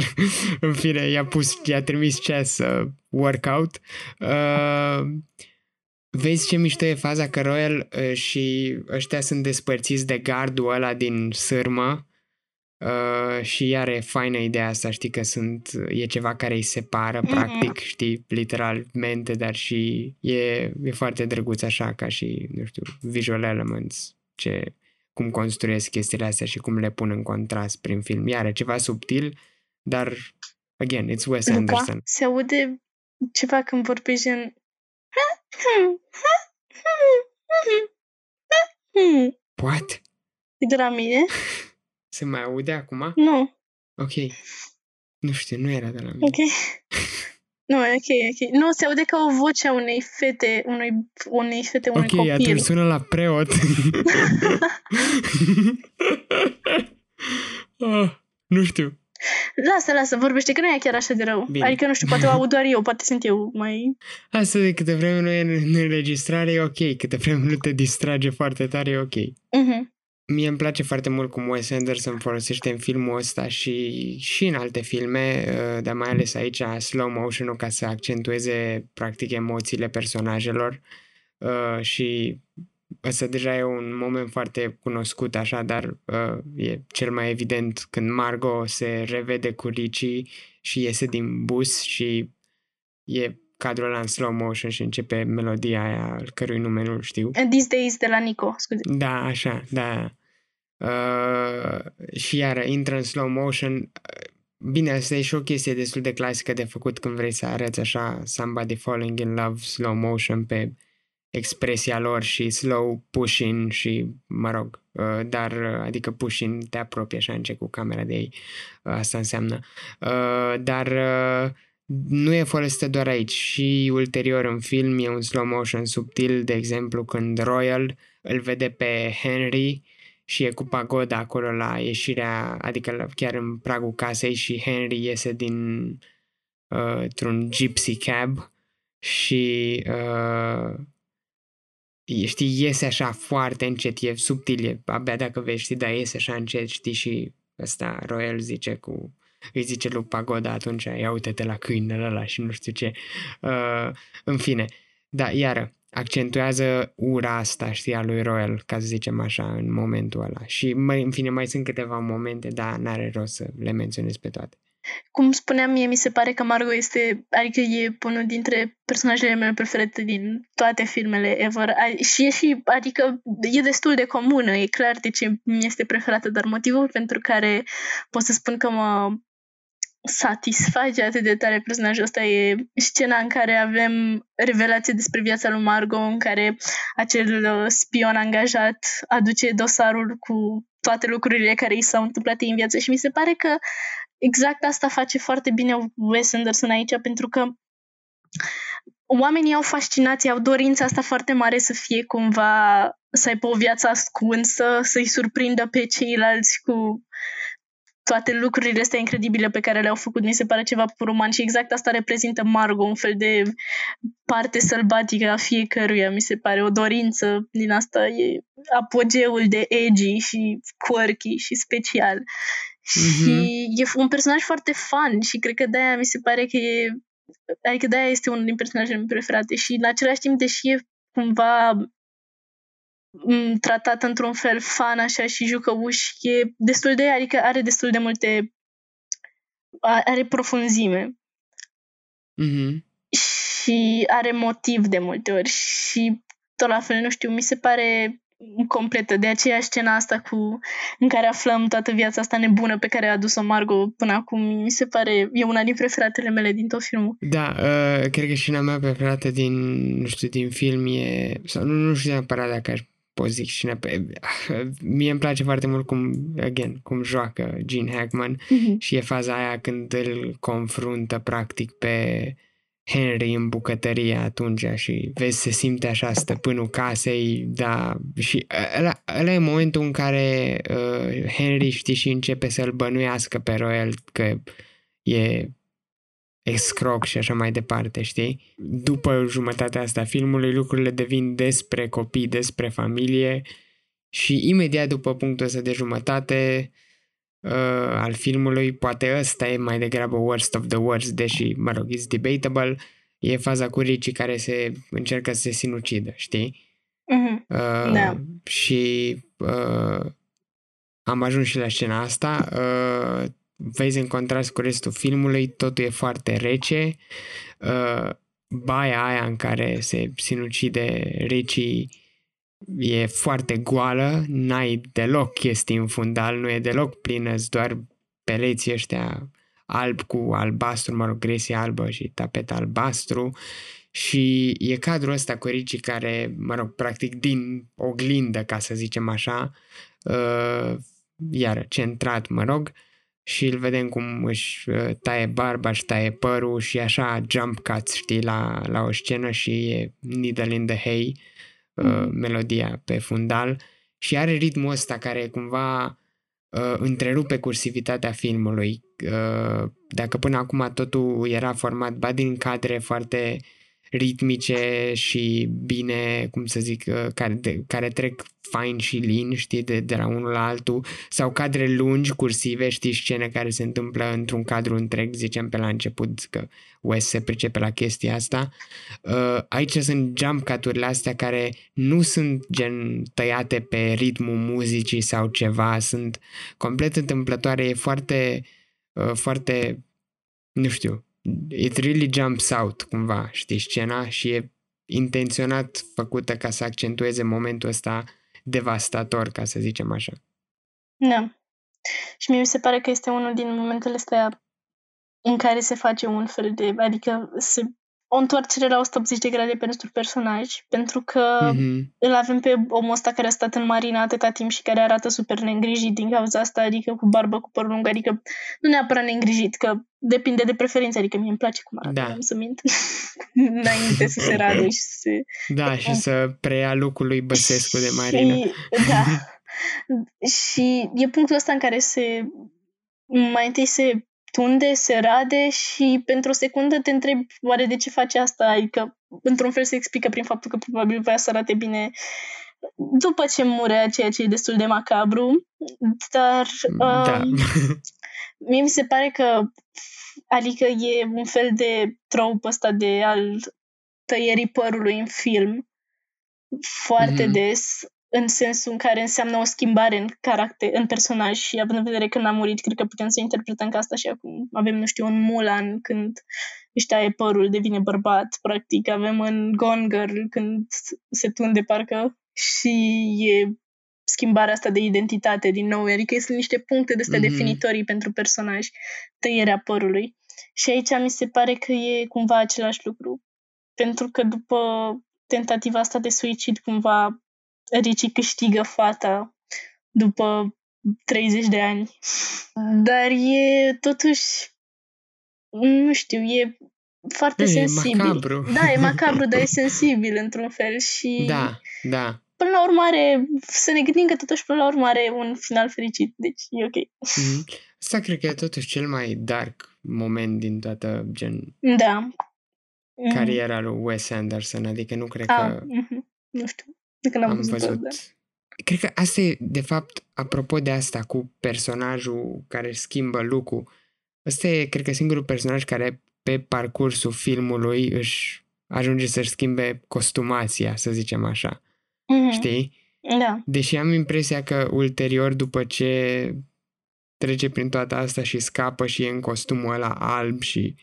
în fine, i-a pus, i-a trimis chess uh, workout. Uh, vezi ce mișto e faza că Royal uh, și ăștia sunt despărțiți de gardul ăla din sârmă uh, și iar e faină ideea asta, știi că sunt, e ceva care îi separă mm-hmm. practic, știi, literalmente, dar și e, e foarte drăguț așa ca și, nu știu, visual elements ce cum construiesc chestiile astea și cum le pun în contrast prin film. Iar ceva subtil, dar, again, it's Wes Luca, Anderson. se aude ceva când vorbești în... What? E de la mine? Se mai aude acum? Nu. Ok. Nu știu, nu era de la mine. Ok. Nu, e ok, ok. Nu, se aude ca o voce a unei fete, unui, unei fete, unui okay, copil. Ok, atunci sună la preot. oh, nu știu. Lasă, lasă, vorbește, că nu e chiar așa de rău. Bine. Adică, nu știu, poate o aud doar eu, poate sunt eu mai... Asta de câte vreme nu e în înregistrare, e ok. Câte vreme nu te distrage foarte tare, e ok. Uh-huh. Mie îmi place foarte mult cum Wes Anderson folosește în filmul ăsta și, și în alte filme, uh, dar mai ales aici slow motion-ul ca să accentueze practic emoțiile personajelor. Uh, și ăsta deja e un moment foarte cunoscut așa, dar uh, e cel mai evident când Margot se revede cu Ricci și iese din bus și e cadrul ăla în slow motion și începe melodia aia al cărui nume nu știu. These Days de la Nico, scuze. Da, așa, da. Uh, și iară intră în slow motion. Bine, asta e și o chestie destul de clasică de făcut când vrei să arăți așa somebody falling in love, slow motion pe expresia lor și slow pushing și, mă rog, uh, dar, uh, adică pushing te apropie așa încet cu camera de ei, uh, asta înseamnă. Uh, dar uh, nu e folosită doar aici și ulterior în film e un slow motion subtil, de exemplu când Royal îl vede pe Henry și e cu pagoda acolo la ieșirea, adică chiar în pragul casei și Henry iese din uh, un gypsy cab și uh, știi, iese așa foarte încet, e subtil, e abia dacă vezi, știi, dar iese așa încet, știi, și ăsta Royal zice cu îi zice lui Pagoda atunci, ia uite-te la câinele ăla și nu știu ce. Uh, în fine, da, iară, accentuează ura asta, știi, a lui Royal, ca să zicem așa, în momentul ăla. Și, mai, în fine, mai sunt câteva momente, dar n-are rost să le menționez pe toate. Cum spuneam, mie mi se pare că Margot este, adică e unul dintre personajele mele preferate din toate filmele ever. Și e și, adică e destul de comună, e clar de ce mi este preferată, dar motivul pentru care pot să spun că mă satisface atât de tare personajul ăsta. E scena în care avem revelație despre viața lui Margot, în care acel uh, spion angajat aduce dosarul cu toate lucrurile care i s-au întâmplat în viață. Și mi se pare că exact asta face foarte bine Wes Anderson aici, pentru că oamenii au fascinație, au dorința asta foarte mare să fie cumva, să aibă o viață ascunsă, să-i surprindă pe ceilalți cu toate lucrurile astea incredibile pe care le-au făcut, mi se pare ceva puruman și exact asta reprezintă Margot, un fel de parte sălbatică a fiecăruia, mi se pare o dorință din asta, e apogeul de edgy și quirky și special. Mm-hmm. Și e un personaj foarte fun și cred că de-aia mi se pare că e adică de-aia este unul din personajele mele preferate și în același timp, deși e cumva tratat într-un fel fan așa și jucăuș, e destul de, adică are destul de multe are profunzime. Mm-hmm. Și are motiv de multe ori și tot la fel, nu știu, mi se pare completă. De aceea scena asta cu, în care aflăm toată viața asta nebună pe care a adus-o Margot până acum, mi se pare, e una din preferatele mele din tot filmul. Da, uh, cred că scena mea preferată din, nu știu, din film e, sau nu, nu știu neapărat dacă aș pot zic și pe... Mie îmi place foarte mult cum, again, cum joacă Gene Hackman mm-hmm. și e faza aia când îl confruntă practic pe Henry în bucătărie atunci și vezi, se simte așa stăpânul casei, da, și ăla, ăla e momentul în care uh, Henry, știi, și începe să-l bănuiască pe Royal că e escroc și așa mai departe, știi? După jumătatea asta a filmului, lucrurile devin despre copii, despre familie și imediat după punctul ăsta de jumătate uh, al filmului, poate ăsta e mai degrabă worst of the worst, deși, mă rog, it's debatable, e faza cu Ricci care se încercă să se sinucidă, știi? Mm-hmm. Uh, da. Și uh, am ajuns și la scena asta. Uh, vezi în contrast cu restul filmului, totul e foarte rece. Uh, baia aia în care se sinucide Ricci e foarte goală, n-ai deloc chestii în fundal, nu e deloc plină, doar pereții ăștia alb cu albastru, mă rog, gresie albă și tapet albastru și e cadrul ăsta cu Ricci care, mă rog, practic din oglindă, ca să zicem așa, uh, iar centrat, mă rog, uh, și îl vedem cum își uh, taie barba, își taie părul și așa jump cuts, știi, la, la o scenă și e Needle in the Hay, mm. melodia pe fundal și are ritmul ăsta care cumva uh, întrerupe cursivitatea filmului. Uh, dacă până acum totul era format ba din cadre foarte ritmice și bine, cum să zic, uh, care, de, care trec fain și lin, știi, de, de la unul la altul, sau cadre lungi, cursive, știi, scene care se întâmplă într-un cadru întreg, zicem pe la început că Wes se pricepe la chestia asta. Uh, aici sunt jump cut astea care nu sunt gen tăiate pe ritmul muzicii sau ceva, sunt complet întâmplătoare, e foarte, uh, foarte, nu știu, it really jumps out cumva, știi, scena și e intenționat făcută ca să accentueze momentul ăsta devastator, ca să zicem așa. Da. Și mie mi se pare că este unul din momentele astea în care se face un fel de, adică se o întoarcere la 180 de grade pentru personaj, pentru că mm-hmm. îl avem pe omul ăsta care a stat în marina atâta timp și care arată super neîngrijit din cauza asta, adică cu barbă, cu părul lung, adică nu neapărat neîngrijit, că depinde de preferință, adică mie îmi place cum arată, da. am să mint, înainte să se radă și să se... Da, și să preia lucrul lui Băsescu de marina. Și, da, și e punctul ăsta în care se mai întâi se tunde, se rade și pentru o secundă te întrebi oare de ce face asta? Adică, într-un fel se explică prin faptul că probabil voia să arate bine după ce murea, ceea ce e destul de macabru, dar da. um, mie mi se pare că adică e un fel de trope ăsta de al tăierii părului în film foarte mm-hmm. des în sensul în care înseamnă o schimbare în caracter, în personaj și având în vedere că n-a murit, cred că putem să interpretăm ca asta și acum avem, nu știu, un Mulan când își taie părul, devine bărbat, practic. Avem în Gone Girl când se tunde parcă și e schimbarea asta de identitate din nou, adică sunt niște puncte de astea mm-hmm. definitorii pentru personaj, tăierea părului. Și aici mi se pare că e cumva același lucru. Pentru că după tentativa asta de suicid, cumva Ricci câștigă fata după 30 de ani. Dar e totuși, nu știu, e foarte e, sensibil. Macabru. Da, e macabru, dar e sensibil într-un fel și... Da, da. Până la urmă are, să ne gândim că totuși până la urmă are un final fericit, deci e ok. Mm-hmm. Asta cred că e totuși cel mai dark moment din toată gen... Da. Cariera lui Wes Anderson, adică nu cred A, că... Mm-hmm. Nu știu. Că n-am am văzut. văzut. Da. Cred că asta e, de fapt, apropo de asta, cu personajul care schimbă lucru. Ăsta e, cred că, singurul personaj care pe parcursul filmului își ajunge să-și schimbe costumația, să zicem așa. Mm-hmm. Știi? Da. Deși am impresia că ulterior, după ce trece prin toată asta și scapă și e în costumul ăla alb și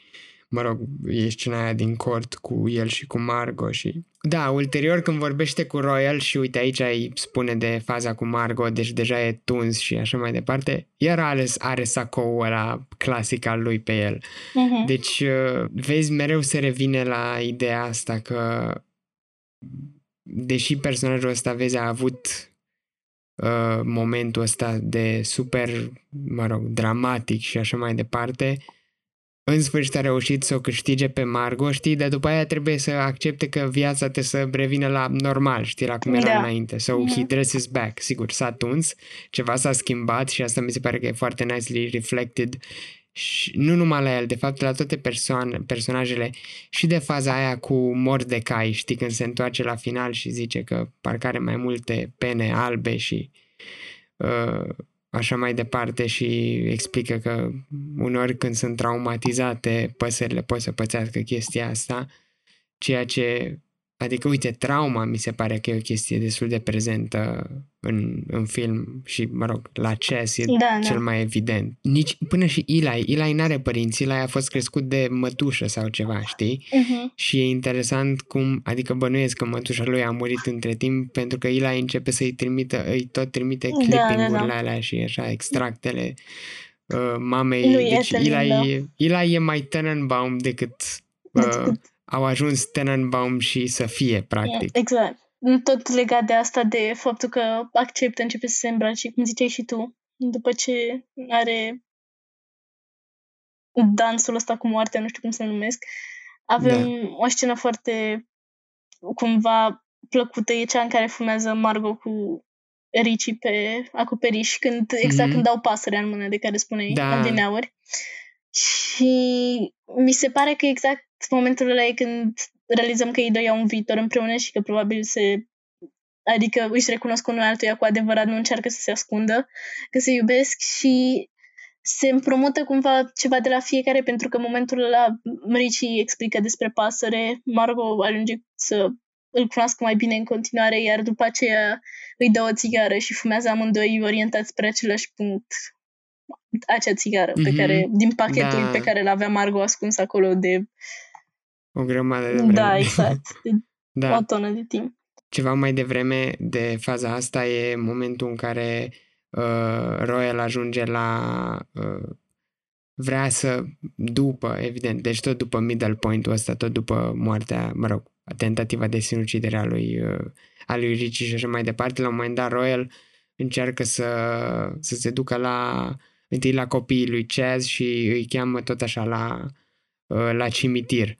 mă rog, e scena aia din cort cu el și cu Margo și... Da, ulterior când vorbește cu Royal și uite aici îi spune de faza cu Margo, deci deja e tuns și așa mai departe, iar ales are sacoul ăla clasic al lui pe el. Uh-huh. Deci, uh, vezi, mereu se revine la ideea asta că deși personajul ăsta, vezi, a avut uh, momentul ăsta de super, mă rog, dramatic și așa mai departe, în sfârșit a reușit să o câștige pe Margo, știi, dar după aia trebuie să accepte că viața te să revină la normal, știi, la cum era da. înainte. So mm-hmm. he dresses back. Sigur, s-a tuns, ceva s-a schimbat și asta mi se pare că e foarte nicely reflected și nu numai la el, de fapt la toate persoane, personajele și de faza aia cu Mordecai, știi, când se întoarce la final și zice că parcă are mai multe pene albe și uh, așa mai departe și explică că uneori când sunt traumatizate păsările pot să pățească chestia asta, ceea ce Adică, uite, trauma mi se pare că e o chestie destul de prezentă în, în film și, mă rog, la Chess e da, cel da. mai evident. Nici, până și Eli, Eli n-are părinți, Eli a fost crescut de mătușă sau ceva, știi? Uh-huh. Și e interesant cum, adică bănuiesc că mătușa lui a murit între timp pentru că Eli începe să-i trimită, îi tot trimite clipping-urile da, da, da. alea și așa, extractele uh, mamei. Lui deci Eli, da. Eli e mai Tenenbaum decât uh, au ajuns Tenenbaum și să fie, practic. Exact. Tot legat de asta, de faptul că acceptă, începe să se îmbrace, cum ziceai și tu, după ce are dansul ăsta cu moartea, nu știu cum să numesc. Avem da. o scenă foarte cumva plăcută, e cea în care fumează Margot cu Ricci pe acoperiș, când, exact mm-hmm. când dau pasărea în mână de care spuneai da. adineauri. Și mi se pare că exact momentul ăla e când realizăm că ei doi au un viitor împreună și că probabil se adică își recunosc unul altuia cu adevărat, nu încearcă să se ascundă, că se iubesc și se împrumută cumva ceva de la fiecare, pentru că în momentul ăla Ricci explică despre pasăre, Margot ajunge să îl cunoască mai bine în continuare, iar după aceea îi dă o țigară și fumează amândoi orientați spre același punct acea țigară mm-hmm. pe mhm. care, din pachetul da. pe care l-avea Margot ascuns acolo de o grămadă de vreme. Da, exact. De da. o tonă de timp. Ceva mai devreme de faza asta e momentul în care uh, Royal ajunge la uh, vrea să, după, evident, deci tot după middle point-ul ăsta, tot după moartea, mă rog, tentativa de sinucidere a lui, uh, a lui Ricci și așa mai departe, la un moment dat Royal încearcă să, să se ducă la întâi la copiii lui Chaz și îi cheamă tot așa la, uh, la cimitir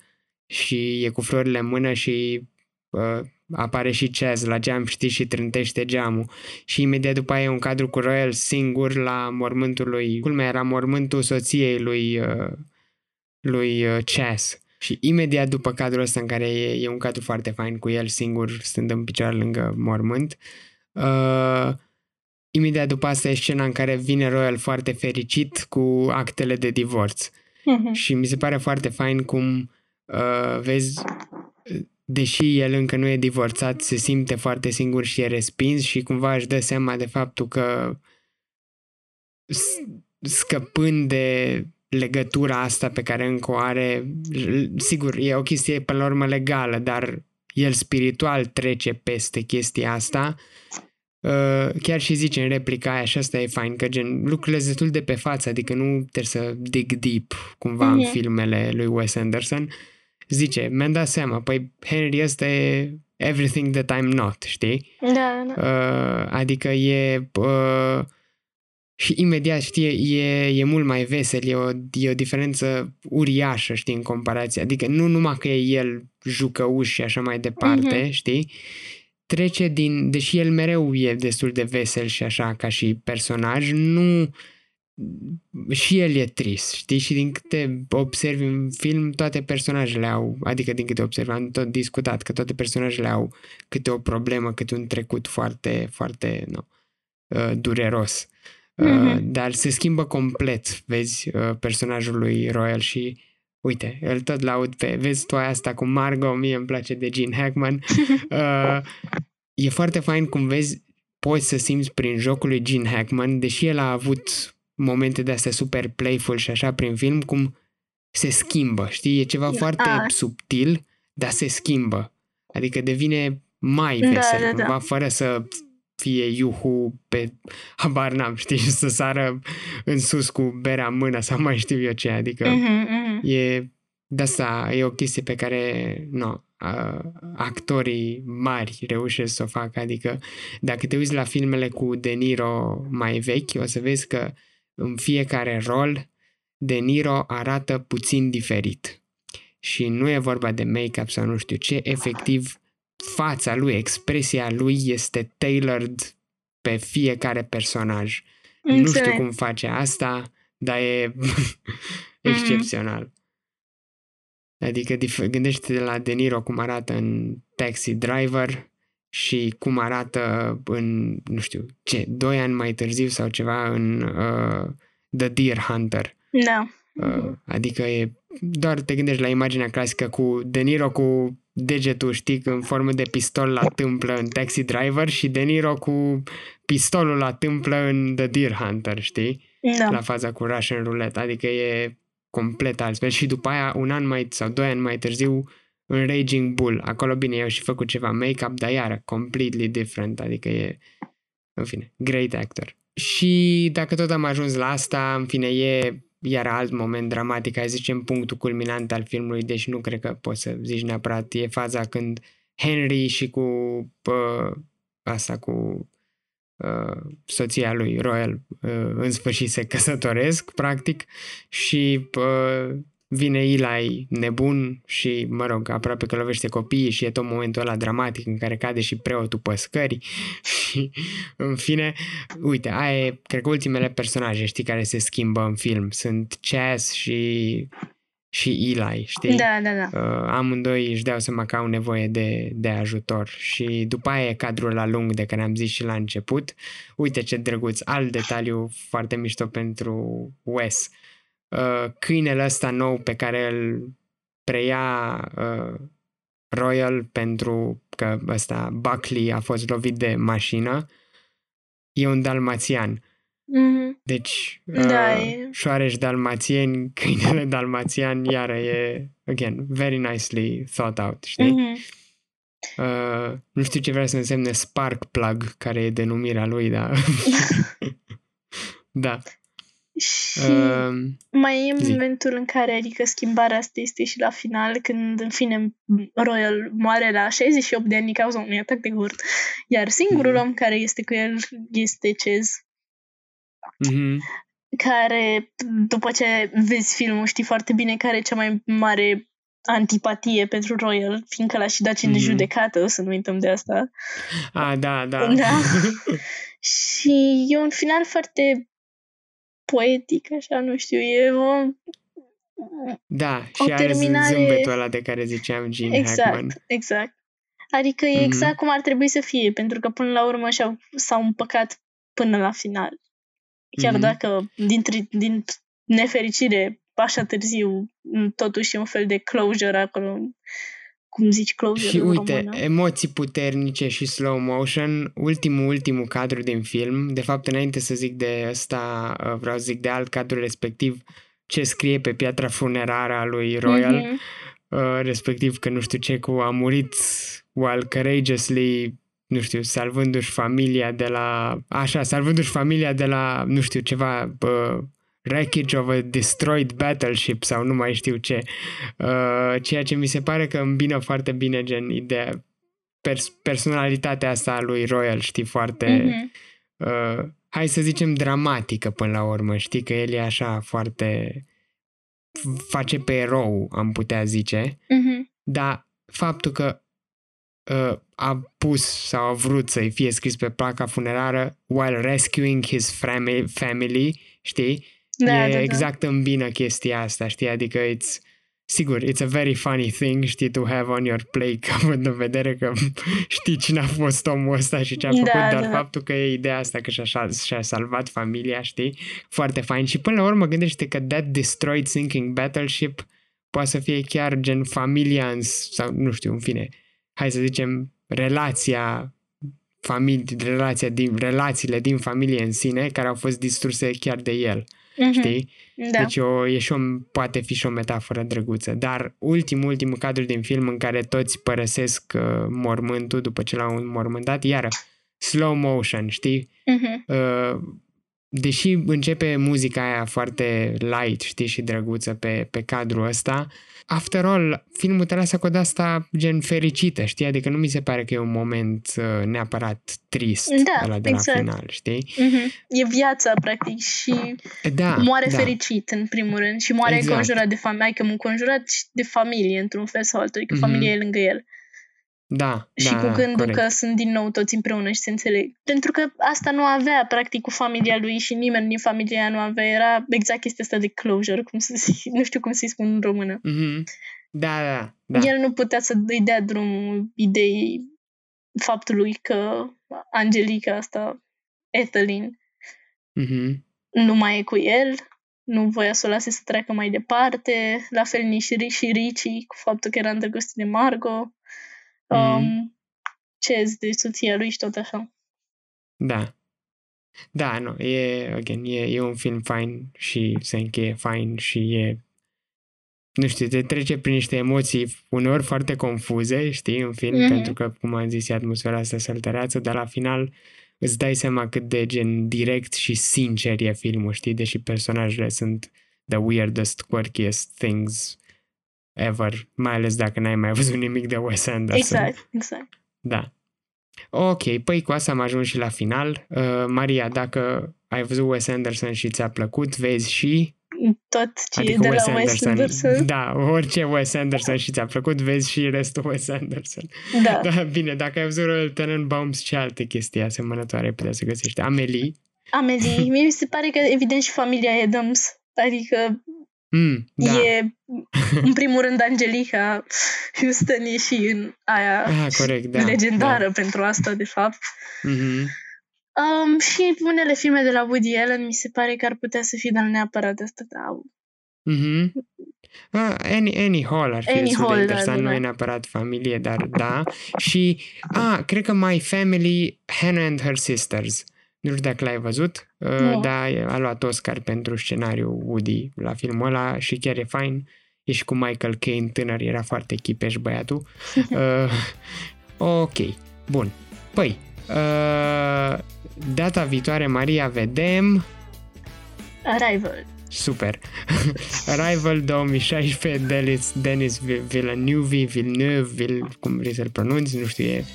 și e cu florile în mână și uh, apare și Chaz la geam, știți, și trântește geamul. Și imediat după aia e un cadru cu Royal singur la mormântul lui, culmea era mormântul soției lui, uh, lui uh, Chaz. Și imediat după cadrul ăsta în care e, e un cadru foarte fain cu el singur stând în picioare lângă mormânt, uh, imediat după asta e scena în care vine Royal foarte fericit cu actele de divorț. Uh-huh. Și mi se pare foarte fain cum uh, vezi deși el încă nu e divorțat, se simte foarte singur și e respins și cumva își dă seama de faptul că scăpând de legătura asta pe care încă o are, sigur, e o chestie pe la urmă legală, dar el spiritual trece peste chestia asta. Uh, chiar și zice în replica aia și asta e fain, că gen lucrurile sunt destul de pe față, adică nu trebuie să dig deep cumva mm-hmm. în mhm. filmele lui Wes Anderson. Uh, zice, mi-am dat seama, păi Henry ăsta e everything that I'm not, știi? Da, da. Uh, adică e... Uh, și imediat, știi, e, e mult mai vesel, e o, e o diferență uriașă, știi, în comparație. Adică nu numai că e el jucăuș și așa mai departe, uh-huh. știi? Trece din, deși el mereu e destul de vesel și așa ca și personaj, nu și el e trist, știi? Și din câte observi în film, toate personajele au, adică din câte observi, am tot discutat că toate personajele au câte o problemă, câte un trecut foarte, foarte, nu, uh, dureros. Mm-hmm. Uh, dar se schimbă complet, vezi, uh, personajul lui Royal și uite, el tot laud pe, vezi tu asta cu Margot, mie îmi place de Gene Hackman. uh, e foarte fain cum vezi, poți să simți prin jocul lui Gene Hackman, deși el a avut momente de astea super playful și așa prin film, cum se schimbă, știi? E ceva foarte a. subtil, dar se schimbă. Adică devine mai da, vesel, da, da, cumva, da. fără să fie iuhu pe habar n-am, știi, să sară în sus cu berea în mână sau mai știu eu ce, adică uh-huh, uh-huh. e de asta e o chestie pe care no, actorii mari reușesc să o facă, adică dacă te uiți la filmele cu De Niro mai vechi, o să vezi că în fiecare rol, De Niro arată puțin diferit. Și nu e vorba de make-up sau nu știu ce, efectiv fața lui, expresia lui este tailored pe fiecare personaj. Înțeleg. Nu știu cum face asta, dar e excepțional. Mm-hmm. Adică gândește-te la De Niro cum arată în Taxi Driver și cum arată în, nu știu, ce, doi ani mai târziu sau ceva în uh, The Deer Hunter. Da. Uh, adică e, doar te gândești la imaginea clasică cu De Niro cu degetul, știi, în formă de pistol la tâmplă în Taxi Driver și De Niro cu pistolul la tâmplă în The Deer Hunter, știi? Da. La faza cu Russian Roulette. Adică e complet altfel și după aia un an mai sau doi ani mai târziu în Raging Bull. Acolo, bine, eu și făcut ceva make-up, dar iară, completely different, adică e, în fine, great actor. Și dacă tot am ajuns la asta, în fine, e iar alt moment dramatic, ai zicem punctul culminant al filmului, deci nu cred că poți să zici neapărat, e faza când Henry și cu pă, asta cu uh, soția lui Royal uh, în sfârșit se căsătoresc, practic, și uh, vine Eli nebun și, mă rog, aproape că lovește copiii și e tot momentul ăla dramatic în care cade și preotul pe scări și, în fine, uite, aia e, cred că ultimele personaje, știi, care se schimbă în film. Sunt Chas și și Eli, știi? Da, da, da. Uh, amândoi își dau seama că au nevoie de, de ajutor și după aia e cadrul la lung de care am zis și la început. Uite ce drăguț, alt detaliu foarte mișto pentru Wes. Uh, câinele ăsta nou pe care îl preia uh, Royal pentru că ăsta Buckley a fost lovit de mașină, e un dalmațian. Mm-hmm. Deci, Da, uh, e- șoareci dalmațieni, câinele dalmațian, iară e, again, very nicely thought out, știi? Mhm. Uh, nu știu ce vrea să însemne spark plug, care e denumirea lui, dar... da. Și Uh, mai e zi. momentul în care, adică schimbarea asta este și la final, când, în fine, Royal moare la 68 de ani din cauza unui atac de gurd. Iar singurul Mhm. om care este cu el este Cez, mhm. care, după ce vezi filmul, știi foarte bine care e cea mai mare antipatie pentru Royal, fiindcă l-a și dat și în Mhm. judecată, să nu uităm de asta. A, da, da. Da. Și e un final foarte poetic, așa, nu știu, e o... da, O și are terminare- zâmbetul ăla de care ziceam Gene Exact, Hackman. exact. Adică e Mhm. exact cum ar trebui să fie, pentru că până la urmă și-au, s-au împăcat până la final. Chiar Mhm. dacă din, tri- din nefericire, așa târziu, m, totuși e un fel de closure acolo, cum zici closure Și în uite, română. emoții puternice și slow motion, ultimul, ultimul cadru din film, de fapt înainte să zic de ăsta, uh, vreau să zic de alt cadru respectiv, ce scrie pe piatra funerară a lui Royal, Mhm. uh, respectiv că nu știu ce cu a murit while courageously nu știu, salvându-și familia de la, așa, salvându-și familia de la, nu știu, ceva, uh, wreckage of a destroyed battleship sau nu mai știu ce. Uh, ceea ce mi se pare că îmbină foarte bine gen ideea, pers- personalitatea asta a lui Royal, știi, foarte, Mhm. uh, hai să zicem, dramatică până la urmă, știi, că el e așa foarte, face pe erou, am putea zice, Mhm. dar faptul că uh, a pus sau a vrut să-i fie scris pe placa funerară while rescuing his family, family știi? Da, e da, da. exact îmbină chestia asta, știi? Adică it's, sigur, it's a very funny thing, știi, to have on your plate, având în vedere că știi cine a fost omul ăsta și ce a Da, făcut, dar da. faptul că e ideea asta că și-a, și-a salvat familia, știi? Foarte fain. Și până la urmă gândește că that destroyed sinking battleship poate să fie chiar gen familia în, sau nu știu, în fine, hai să zicem, relația familie, relația din, relațiile din familie în sine care au fost distruse chiar de el, Mhm. știi? Da. Deci o, e și o, poate fi și o metaforă drăguță. Dar ultimul, ultimul cadru din film în care toți părăsesc uh, mormântul după ce l-au înmormântat, iară, slow motion, știi? Mhm. Uh, deși începe muzica aia foarte light, știi, și drăguță pe, pe cadrul ăsta, after all, filmul te lasă cu asta gen fericită, știi? Adică nu mi se pare că e un moment uh, neapărat trist Da, ăla de exact. la final, știi? Mhm. E viața, practic, și Da, moare da. fericit, în primul rând, și moare Exact. înconjurat de familie, adică înconjurat și de familie, într-un fel sau altul, adică Mhm. familia e lângă el. Da, și da, cu da, gândul corect. că sunt din nou toți împreună și se înțeleg. Pentru că asta nu avea, practic, cu familia lui și nimeni din familia aia nu avea. Era exact chestia asta de closure, cum să zic, nu știu cum să-i spun în română. Mhm. Da, da, da. El nu putea să îi dea drumul ideii faptului că Angelica asta, Ethelyn, Mhm. nu mai e cu el, nu voia să o lase să treacă mai departe, la fel nici Ri- și Ricci, cu faptul că era îndrăgostit de Margot, Mhm. um, ce de soția lui și tot așa. Da. Da, nu, e, again, e, e un film fain și se încheie fain și e nu știu, te trece prin niște emoții uneori foarte confuze, știi, în film, Mhm. pentru că, cum am zis, e atmosfera asta săltăreață, dar la final îți dai seama cât de gen direct și sincer e filmul, știi, deși personajele sunt the weirdest, quirkiest things ever, mai ales dacă n-ai mai văzut nimic de Wes Anderson. Exact, exact. Da. Ok, păi cu asta am ajuns și la final. Uh, Maria, dacă ai văzut Wes Anderson și ți-a plăcut, vezi și... Tot ce Adică e de Wes la Wes Anderson. Anderson. Da, orice Wes Anderson și ți-a plăcut, vezi și restul Wes Anderson. Da. Da, bine, dacă ai văzut Royal Tenenbaums, ce alte chestii asemănătoare ai putea să găsești? Amelie? Amelie, mie mi se pare că evident și familia Adams, adică Mm, da. E, în primul rând, Angelica Houston e și în aia ah, corect, da, legendară da. pentru asta, de fapt. Mm-hmm. Um, și unele filme de la Woody Allen mi se pare că ar putea să fie, dar neapărat asta, da. Mm-hmm. Ah, Annie, Annie Hall ar fi Annie destul Hall, de da, interesant, da, nu da. e neapărat familie, dar da. Și, ah, cred că My Family, Hannah and Her Sisters. Nu știu dacă l-ai văzut, uh, Nu. dar a luat Oscar pentru scenariu Woody la filmul ăla și chiar e fain. E și cu Michael Caine tânăr, era foarte chipeș băiatul. Uh, ok, bun. Păi, uh, data viitoare, Maria, vedem... Arrival. Super. Arrival 2016, Denis, Denis Villeneuve, Villeneuve, Vil, cum vrei să-l pronunți, nu știu, e uh,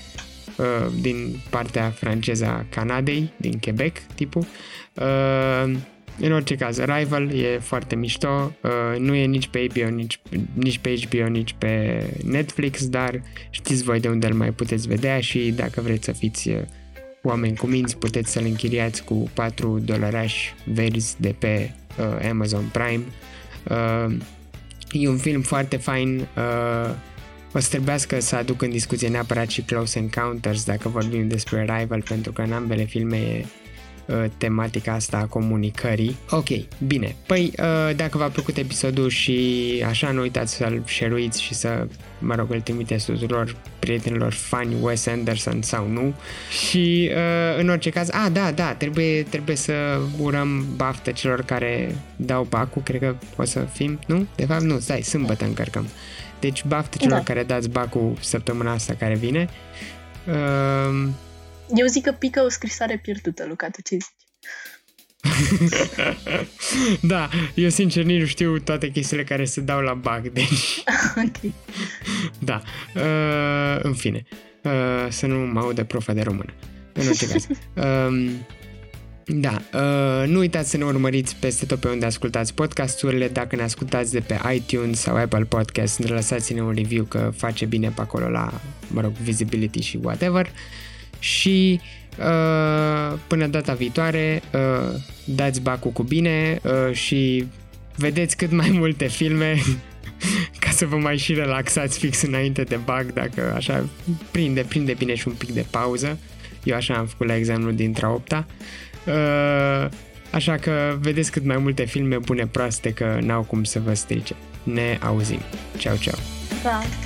din partea franceză a Canadei, din Quebec, tipul. Uh, în orice caz, Arrival e foarte mișto, uh, nu e nici pe HBO, nici, nici pe HBO, nici pe Netflix, dar știți voi de unde îl mai puteți vedea și dacă vreți să fiți uh, oameni cu minți, puteți să-l închiriați cu 4 dolarași verzi de pe uh, Amazon Prime. Uh, e un film foarte fain. Uh, o să trebuiască să aduc în discuție neapărat și Close Encounters dacă vorbim despre Arrival, pentru că în ambele filme e uh, tematica asta a comunicării. Ok, bine. Păi, uh, dacă v-a plăcut episodul și așa, nu uitați să-l share și să, mă rog, îl trimiteți tuturor prietenilor fani Wes Anderson sau nu. Și, uh, în orice caz, a, da, da, trebuie, trebuie să urăm baftă celor care dau bacul, cred că o să fim, nu? De fapt, nu, stai, sâmbătă încărcăm. Deci, baftă celor Da. care dați bacul săptămâna asta care vine. Uh, Eu zic că pică o scrisoare pierdută, Luca, tu ce zici? da, eu sincer nici nu știu toate chestiile care se dau la bug, deci ok. da. Uh, în fine, uh, să nu mă audă profa de română. În orice caz. Um, da, uh, nu uitați să ne urmăriți peste tot pe unde ascultați podcasturile. Dacă ne ascultați de pe iTunes sau Apple Podcast, lăsați-ne un review că face bine pe acolo la, mă rog, visibility și whatever. Și uh, până data viitoare, uh, dați bacul cu bine uh, și vedeți cât mai multe filme ca să vă mai și relaxați fix înainte de bug, dacă așa prinde, prinde bine și un pic de pauză. Eu așa am făcut la examenul dintre a opta. Uh, așa că vedeți cât mai multe filme bune proaste că n-au cum să vă strice. Ne auzim. Ceau, ceau! Pa!